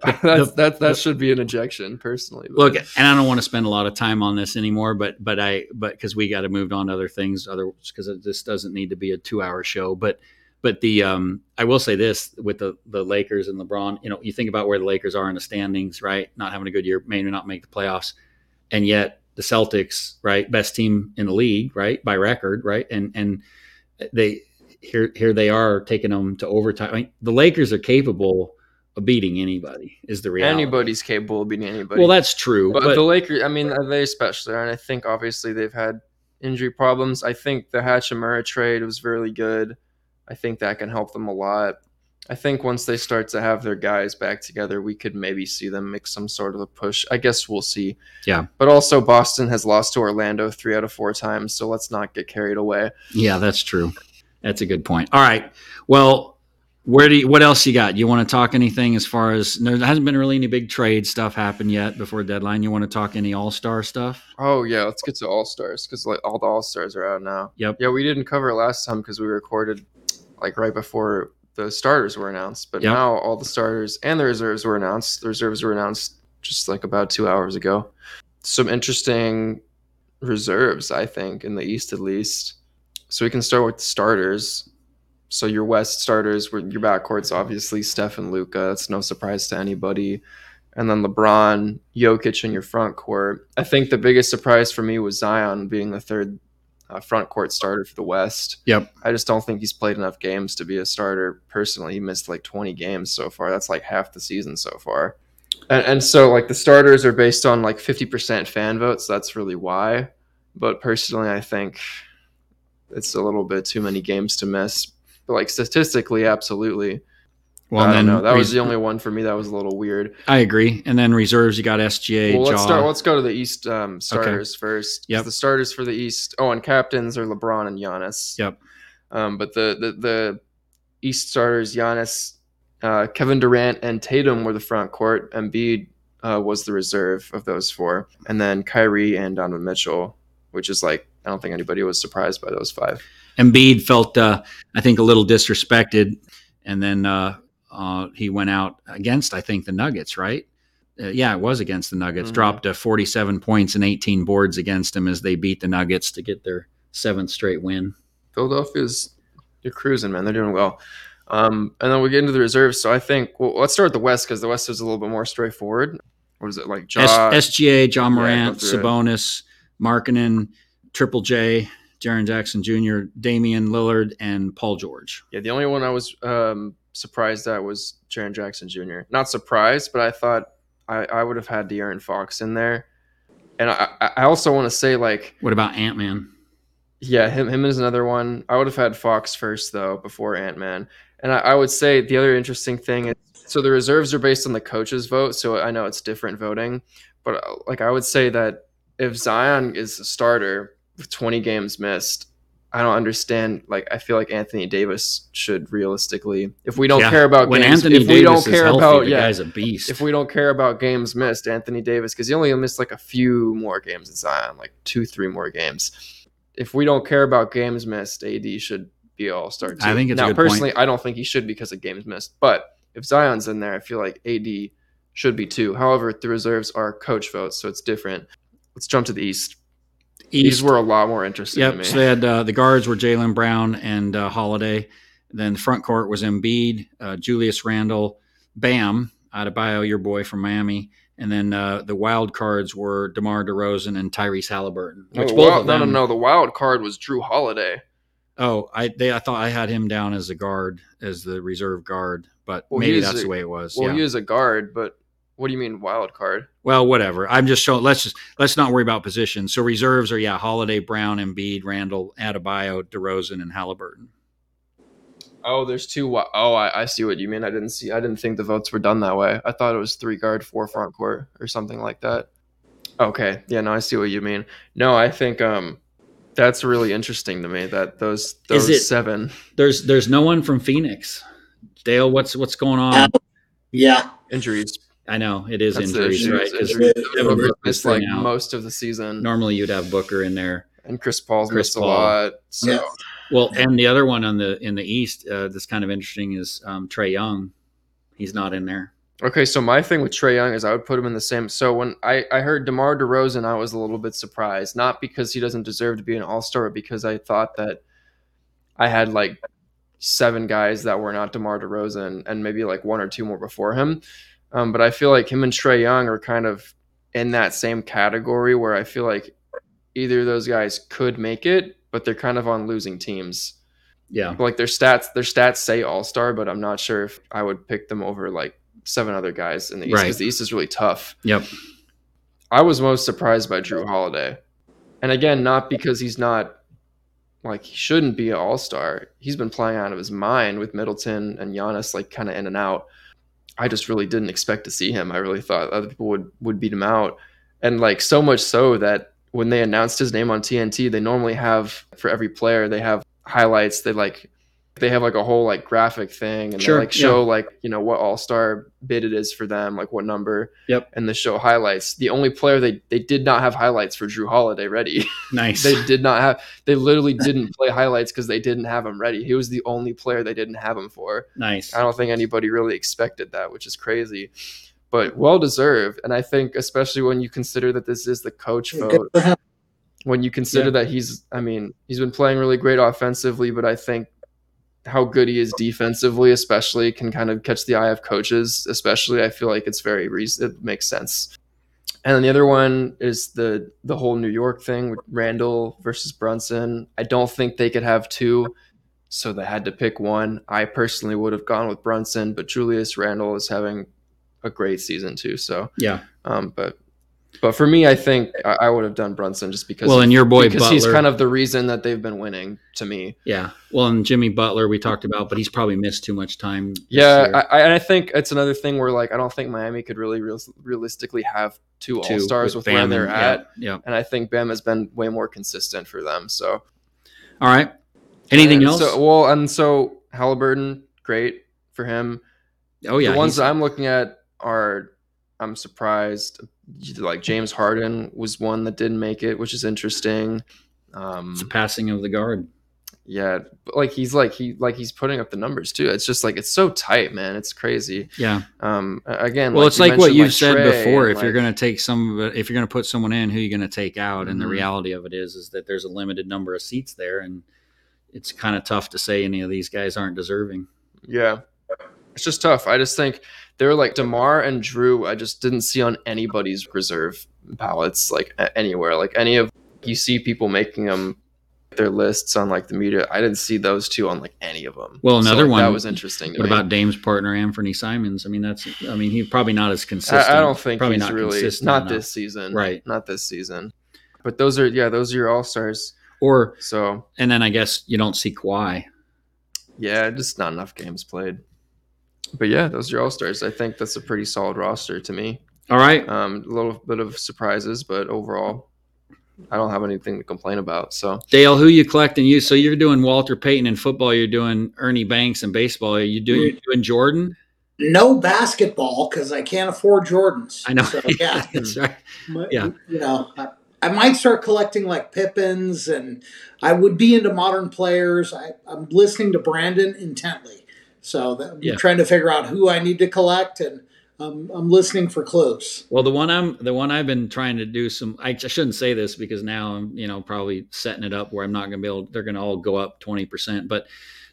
Speaker 2: that's, that that should be an ejection, personally. but-
Speaker 1: Look, and I don't want to spend a lot of time on this anymore, but but I but because we got to move on to other things, other because this doesn't need to be a two-hour show. But but the um, I will say this with the the Lakers and LeBron, you know, you think about where the Lakers are in the standings, right? Not having a good year, may not make the playoffs, and yet the Celtics, right, best team in the league, right, by record, right, and and they here here they are taking them to overtime. I mean, the Lakers are capable of beating anybody. Is the reality.
Speaker 2: Anybody's capable of beating anybody.
Speaker 1: Well, that's true,
Speaker 2: but,
Speaker 1: but,
Speaker 2: the Lakers, I mean, they especially are, and I think obviously they've had injury problems. I think the Hachimura trade was really good. I think that can help them a lot. I think once they start to have their guys back together, we could maybe see them make some sort of a push. I guess we'll see.
Speaker 1: Yeah.
Speaker 2: But also, Boston has lost to Orlando three out of four times, so let's not get carried away.
Speaker 1: yeah, that's true. That's a good point. All right. Well, where do you, what else you got? You want to talk anything as far as there hasn't been really any big trade stuff happen yet before deadline? You want to talk any All Star stuff?
Speaker 2: Oh yeah, let's get to All Stars because like all the All Stars are out now.
Speaker 1: Yep.
Speaker 2: Yeah, we didn't cover last time because we recorded like right before the starters were announced, but
Speaker 1: Yep.
Speaker 2: now all the starters and the reserves were announced. The reserves were announced just like about two hours ago. Some interesting reserves, I think, in the East at least. So we can start with the starters. So your West starters were your backcourts, obviously Steph and Luka. That's no surprise to anybody. And then LeBron, Jokic in your front court. I think the biggest surprise for me was Zion being the third uh, front court starter for the West.
Speaker 1: Yep.
Speaker 2: I just don't think he's played enough games to be a starter. Personally, he missed like 20 games so far. That's like half the season so far. And, and so, like, the starters are based on like 50% fan votes. That's really why. But personally, I think it's a little bit too many games to miss. But like statistically, absolutely.
Speaker 1: Well,
Speaker 2: I don't know. That was the only one for me that was a little weird.
Speaker 1: I agree. And then reserves, you got SGA.
Speaker 2: Well, let's
Speaker 1: Jaw.
Speaker 2: start. Let's go to the East um, starters first.
Speaker 1: Yep.
Speaker 2: The starters for the East. Oh, and captains are LeBron and Giannis.
Speaker 1: Yep.
Speaker 2: Um, but the, the the East starters, Giannis, uh, Kevin Durant, and Tatum were the front court. Embiid uh, was the reserve of those four, and then Kyrie and Donovan Mitchell, which is like I don't think anybody was surprised by those five.
Speaker 1: Embiid felt, uh, I think, a little disrespected, and then uh, uh, he went out against, I think, the Nuggets, right? Uh, yeah, it was against the Nuggets.
Speaker 2: Mhm.
Speaker 1: Dropped uh, 47 points and 18 boards against him as they beat the Nuggets to get their seventh straight win.
Speaker 2: Philadelphia's they're cruising, man. They're doing well. Um, and then we get into the reserves. So I think well, let's start with the West because the West is a little bit more straightforward. What is it like? Ja,
Speaker 1: S- SGA, John Morant,
Speaker 2: it.
Speaker 1: Sabonis, Markkanen, Triple J, Jaren Jackson Jr., Damian Lillard, and Paul George.
Speaker 2: yeah, the only one I was um, surprised at was Jaren Jackson Jr. Not surprised, but I thought I, I would have had De'Aaron Fox in there. And I, I also want to say like
Speaker 1: What about Ant Man?
Speaker 2: Yeah, him him is another one. I would have had Fox first though before Ant Man. And I, I would say the other interesting thing is so the reserves are based on the coaches' vote. So I know it's different voting, but uh, like I would say that if Zion is a starter with 20 games missed, I don't understand. Like I feel like Anthony Davis should realistically, if we don't
Speaker 1: Yeah,
Speaker 2: care about
Speaker 1: when
Speaker 2: games,
Speaker 1: Anthony
Speaker 2: if we
Speaker 1: Davis
Speaker 2: don't
Speaker 1: is
Speaker 2: care
Speaker 1: healthy,
Speaker 2: about
Speaker 1: the
Speaker 2: yeah,
Speaker 1: guy's a beast.
Speaker 2: if we don't care about games missed, Anthony Davis, because he only missed like a few more games than Zion, like two, three more games. If we don't care about games missed, AD should be all star.
Speaker 1: I think
Speaker 2: now
Speaker 1: good point.
Speaker 2: personally, I don't think he should because of games missed. But if Zion's in there, I feel like AD should be too. However, the reserves are coach votes, so it's different. Let's jump to the East. These were a lot more interesting to
Speaker 1: Yep.
Speaker 2: me.
Speaker 1: So they had uh, the guards were Jaylen Brown and uh, Holiday. Then the front court was Embiid, uh, Julius Randle, Bam, Adebayo, your boy from Miami, and then uh, the wild cards were DeMar DeRozan and Tyrese Halliburton.
Speaker 2: no,
Speaker 1: Which both
Speaker 2: wild-
Speaker 1: of
Speaker 2: no, no, no. The wild card was Jrue Holiday.
Speaker 1: Oh, I they I thought I had him down as a guard, as the reserve guard, but
Speaker 2: Well,
Speaker 1: maybe that's
Speaker 2: a-
Speaker 1: the way it was.
Speaker 2: Well,
Speaker 1: yeah.
Speaker 2: he is a guard, but what do you mean wild card?
Speaker 1: Well, whatever. I'm just showing. Let's just let's not worry about positions. So reserves are yeah, Holiday, Brown, Embiid, Randle, Adebayo, DeRozan, and Halliburton.
Speaker 2: Oh, there's two. wi- Oh, I, I see what you mean. I didn't see. I didn't think the votes were done that way. I thought it was three guard, four front court, or something like that. Okay, yeah, no, I see what you mean. No, I think um, that's really interesting to me. That those those
Speaker 1: it-
Speaker 2: seven
Speaker 1: There's there's no one from Phoenix. Dale, what's what's going on?
Speaker 3: Yeah.
Speaker 2: injuries.
Speaker 1: I know it is
Speaker 2: That's the
Speaker 1: injuries,
Speaker 2: issue,
Speaker 1: right?
Speaker 2: is
Speaker 1: 'Cause
Speaker 2: injuries.
Speaker 3: It-
Speaker 2: Devin
Speaker 3: it-
Speaker 2: Booker missed like
Speaker 1: out.
Speaker 2: most of the season,
Speaker 1: normally you'd have Booker in there.
Speaker 2: and Chris Paul's
Speaker 1: Chris
Speaker 2: missed
Speaker 1: Paul.
Speaker 2: a lot. So
Speaker 3: Yeah.
Speaker 1: Well, and the other one on the in the East uh, that's kind of interesting is um, Trae Young. He's not in there.
Speaker 2: Okay, so my thing with Trae Young is I would put him in the same. So when I, I heard DeMar DeRozan, I was a little bit surprised. Not because he doesn't deserve to be an All Star, but because I thought that I had like seven guys that were not DeMar DeRozan and maybe like one or two more before him. Um, but I feel like him and Trae Young are kind of in that same category where I feel like either of those guys could make it, but they're kind of on losing teams
Speaker 1: Yeah,
Speaker 2: like their stats their stats say all-star but i'm not sure if i would pick them over like seven other guys in the East because
Speaker 1: Right.
Speaker 2: the East is really tough.
Speaker 1: Yep.
Speaker 2: I was most surprised by Jrue Holiday. And again, not because he's not like he shouldn't be an all star. He's been playing out of his mind with Middleton and Giannis like kind of in and out. I just really didn't expect to see him. I really thought other people would would beat him out. And like so much so that when they announced his name on TNT, they normally have for every player, they have highlights. They like they have like a whole like graphic thing and
Speaker 1: Sure,
Speaker 2: they like show like, you know, what all-star bid it is for them, like what number
Speaker 1: Yep.
Speaker 2: and the show highlights. The only player they they did not have highlights for Jrue Holiday ready.
Speaker 1: Nice.
Speaker 2: they did not have. They literally didn't play highlights because they didn't have him ready. He was the only player they didn't have him for.
Speaker 1: nice.
Speaker 2: I don't think anybody really expected that, which is crazy, but well deserved. And I think especially when you consider that this is the coach
Speaker 3: Good
Speaker 2: vote, when you consider
Speaker 1: Yeah.
Speaker 2: that he's, I mean, he's been playing really great offensively, but I think how good he is defensively, especially, can kind of catch the eye of coaches. Especially, I feel like it's very reason it makes sense. And then the other one is the the whole New York thing with Randle versus Brunson. I don't think they could have two, so they had to pick one. I personally would have gone with Brunson, but Julius Randle is having a great season too. So,
Speaker 1: yeah.
Speaker 2: um, but but for me, I think I, I would have done Brunson just because.
Speaker 1: Well,
Speaker 2: of-
Speaker 1: and your boy
Speaker 2: because he's kind of the reason that they've been winning to me.
Speaker 1: Yeah. Well, and Jimmy Butler we talked about, but he's probably missed too much time.
Speaker 2: Yeah. I, I, and I think it's another thing where like I don't think Miami could really real, realistically have two
Speaker 1: Two
Speaker 2: all stars with, where they're
Speaker 1: and-
Speaker 2: at,
Speaker 1: Yeah. yeah.
Speaker 2: and I think Bam has been way more consistent for them. So
Speaker 1: All right. Anything
Speaker 2: And
Speaker 1: else?
Speaker 2: So, well, and so Halliburton, great for him.
Speaker 1: oh yeah.
Speaker 2: the ones that I'm looking at are I'm surprised. Like James Harden was one that didn't make it, which is interesting. Um,
Speaker 1: it's the passing of the guard.
Speaker 2: yeah, like he's like he like he's putting up the numbers too. It's just like it's so tight, man. It's crazy.
Speaker 1: Yeah.
Speaker 2: Um, again,
Speaker 1: Well, it's
Speaker 2: you
Speaker 1: like what you've
Speaker 2: like
Speaker 1: said
Speaker 2: Trey
Speaker 1: before. If you're going to take some, if you're going to put someone in, who are you going to take out? And the
Speaker 2: Mhm.
Speaker 1: reality of it is, is that there's a limited number of seats there, and it's kind of tough to say any of these guys aren't deserving.
Speaker 2: Yeah. It's just tough. I just think they're like DeMar and Drew, I just didn't see on anybody's reserve ballots, like anywhere. Like any of you see people making them their lists on like the media. I didn't see those two on like any of them.
Speaker 1: Well,
Speaker 2: So,
Speaker 1: another
Speaker 2: like,
Speaker 1: one-
Speaker 2: that was interesting.
Speaker 1: What
Speaker 2: me.
Speaker 1: about Dame's partner Anthony Simons? I mean, that's. I mean, he's probably not as consistent.
Speaker 2: I, I don't think
Speaker 1: probably
Speaker 2: he's
Speaker 1: not
Speaker 2: really
Speaker 1: consistent
Speaker 2: not
Speaker 1: enough.
Speaker 2: this season.
Speaker 1: Right.
Speaker 2: Not this season. But those are yeah, those are your all stars.
Speaker 1: Or
Speaker 2: So
Speaker 1: and then I guess you don't see Kawhi.
Speaker 2: yeah, just not enough games played. But yeah, those are your all stars. I think that's a pretty solid roster to me.
Speaker 1: All right.
Speaker 2: Um, a little bit of surprises, but overall, I don't have anything to complain about. So
Speaker 1: Dale, who you collecting? You so you're doing Walter Payton in football. You're doing Ernie Banks in baseball. Are you doing you doing Jordan?
Speaker 3: No basketball because I can't afford Jordans.
Speaker 1: I know.
Speaker 3: So, yeah.
Speaker 1: That's right.
Speaker 3: My-
Speaker 1: Yeah.
Speaker 3: You know, I, I might start collecting like Pippens, and I would be into modern players. I, I'm listening to Brandon intently, so that, I'm
Speaker 1: Yeah.
Speaker 3: trying to figure out who I need to collect, and um, I'm listening for clues.
Speaker 1: Well, the one I'm the one I've been trying to do some. I, I shouldn't say this because now I'm you know probably setting it up where I'm not going to be able. They're going to all go up twenty percent. But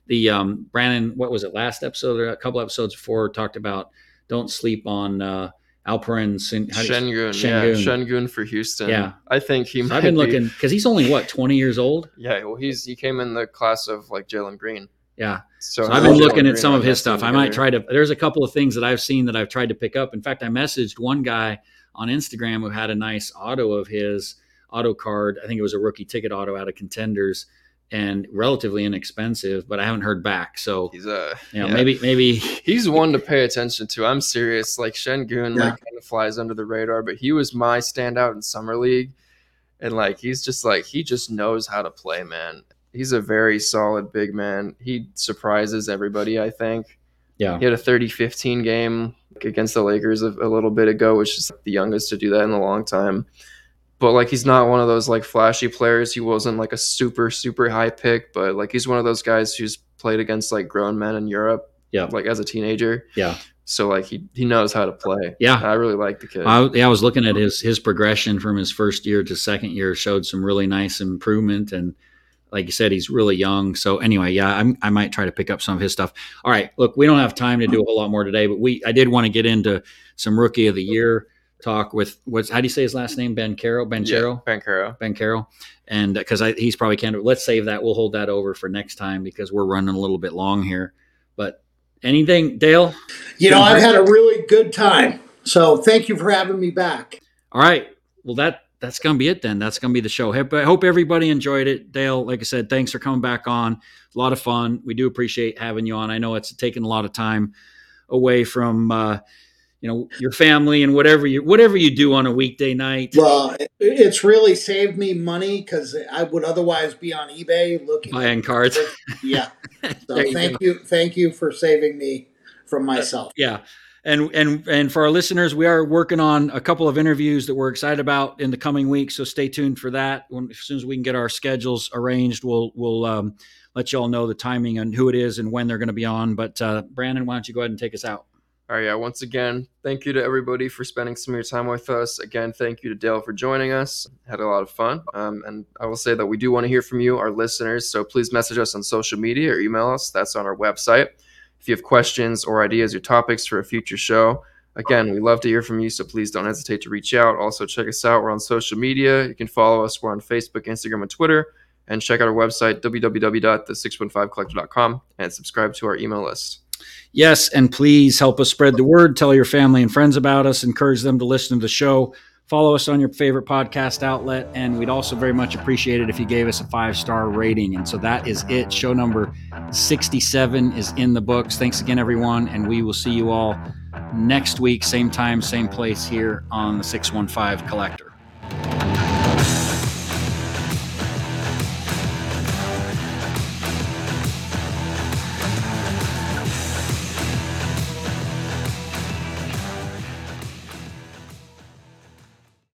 Speaker 1: the um, Brandon, what was it last episode or a couple episodes before talked about don't sleep on uh, Alperen. Sin- how do you-
Speaker 2: Sengun, yeah,
Speaker 1: Sengun.
Speaker 2: Sengun for Houston.
Speaker 1: Yeah.
Speaker 2: I think he.
Speaker 1: So
Speaker 2: might
Speaker 1: I've been
Speaker 2: be-
Speaker 1: looking because he's only what twenty years old.
Speaker 2: Yeah, well, he's he came in the class of like Jalen Green.
Speaker 1: Yeah.
Speaker 2: So,
Speaker 1: So I've been looking at some of his stuff. I might try to. There's a couple of things that I've seen that I've tried to pick up. In fact, I messaged one guy on Instagram who had a nice auto of his auto card. I think it was a rookie ticket auto out of Contenders, and relatively inexpensive. But I haven't heard back. So
Speaker 2: He's a
Speaker 1: you know,
Speaker 2: yeah.
Speaker 1: maybe maybe
Speaker 2: He's one to pay attention to. I'm serious. Like Sengun,
Speaker 3: Yeah.
Speaker 2: like kind of flies under the radar, but he was my standout in summer league, and like he's just like he just knows how to play, man. He's a very solid big man. He surprises everybody. I think
Speaker 1: yeah.
Speaker 2: he had a 30-15 game against the Lakers a, a little bit ago, which is the youngest to do that in a long time. But like he's not one of those like flashy players. He wasn't like a super super high pick, but like he's one of those guys who's played against like grown men in Europe
Speaker 1: Yeah.
Speaker 2: like as a teenager.
Speaker 1: Yeah.
Speaker 2: So like he he knows how to play.
Speaker 1: Yeah.
Speaker 2: I really like the kid.
Speaker 1: I, yeah, I was looking at his his progression from his first year to second year showed some really nice improvement, and like you said, he's really young. So anyway, yeah, I'm, I might try to pick up some of his stuff. All right, look, we don't have time to do a whole lot more today, but we I did want to get into some rookie of the year talk with what's how do you say his last name? Ben Caro, Ben Charo,
Speaker 2: yeah, Bancaro.
Speaker 1: Ben Carroll, and uh, because he's probably candidate. Let's save that. We'll hold that over for next time because we're running a little bit long here. But anything, Dale?
Speaker 3: You know, I've had a really good time. So thank you for having me back.
Speaker 1: All right. Well, that that's gonna be it then. That's gonna be the show. I hope everybody enjoyed it. Dale, like I said, thanks for coming back on. A lot of fun. We do appreciate having you on. I know it's taken a lot of time away from uh, you know your family and whatever you whatever you do on a weekday night.
Speaker 3: Well, it's really saved me money because I would otherwise be on eBay looking
Speaker 1: buying cards.
Speaker 3: Yeah. So you thank go. you, thank you for saving me from myself.
Speaker 1: Yeah. And, and and for our listeners, we are working on a couple of interviews that we're excited about in the coming weeks. So stay tuned for that. When, as soon as we can get our schedules arranged, we'll we'll um, let you all know the timing and who it is and when they're going to be on. But uh, Brandon, why don't you go ahead and take us out?
Speaker 2: All right, yeah. Once again, thank you to everybody for spending some of your time with us. Again, thank you to Dale for joining us. Had a lot of fun. Um, and I will say that we do want to hear from you, our listeners. So please message us on social media or email us. That's on our website. If you have questions or ideas or topics for a future show, again, we love to hear from you. So please don't hesitate to reach out. Also, check us out. We're on social media. You can follow us. We're on Facebook, Instagram, and Twitter. And check out our website, www.the615collector.com, and subscribe to our email list.
Speaker 1: Yes, and please help us spread the word. Tell your family and friends about us. Encourage them to listen to the show. Follow us on your favorite podcast outlet. And we'd also very much appreciate it if you gave us a five star rating. And so that is it. Show number 67 is in the books. Thanks again, everyone. And we will see you all next week, same time, same place here on the 615 Collector.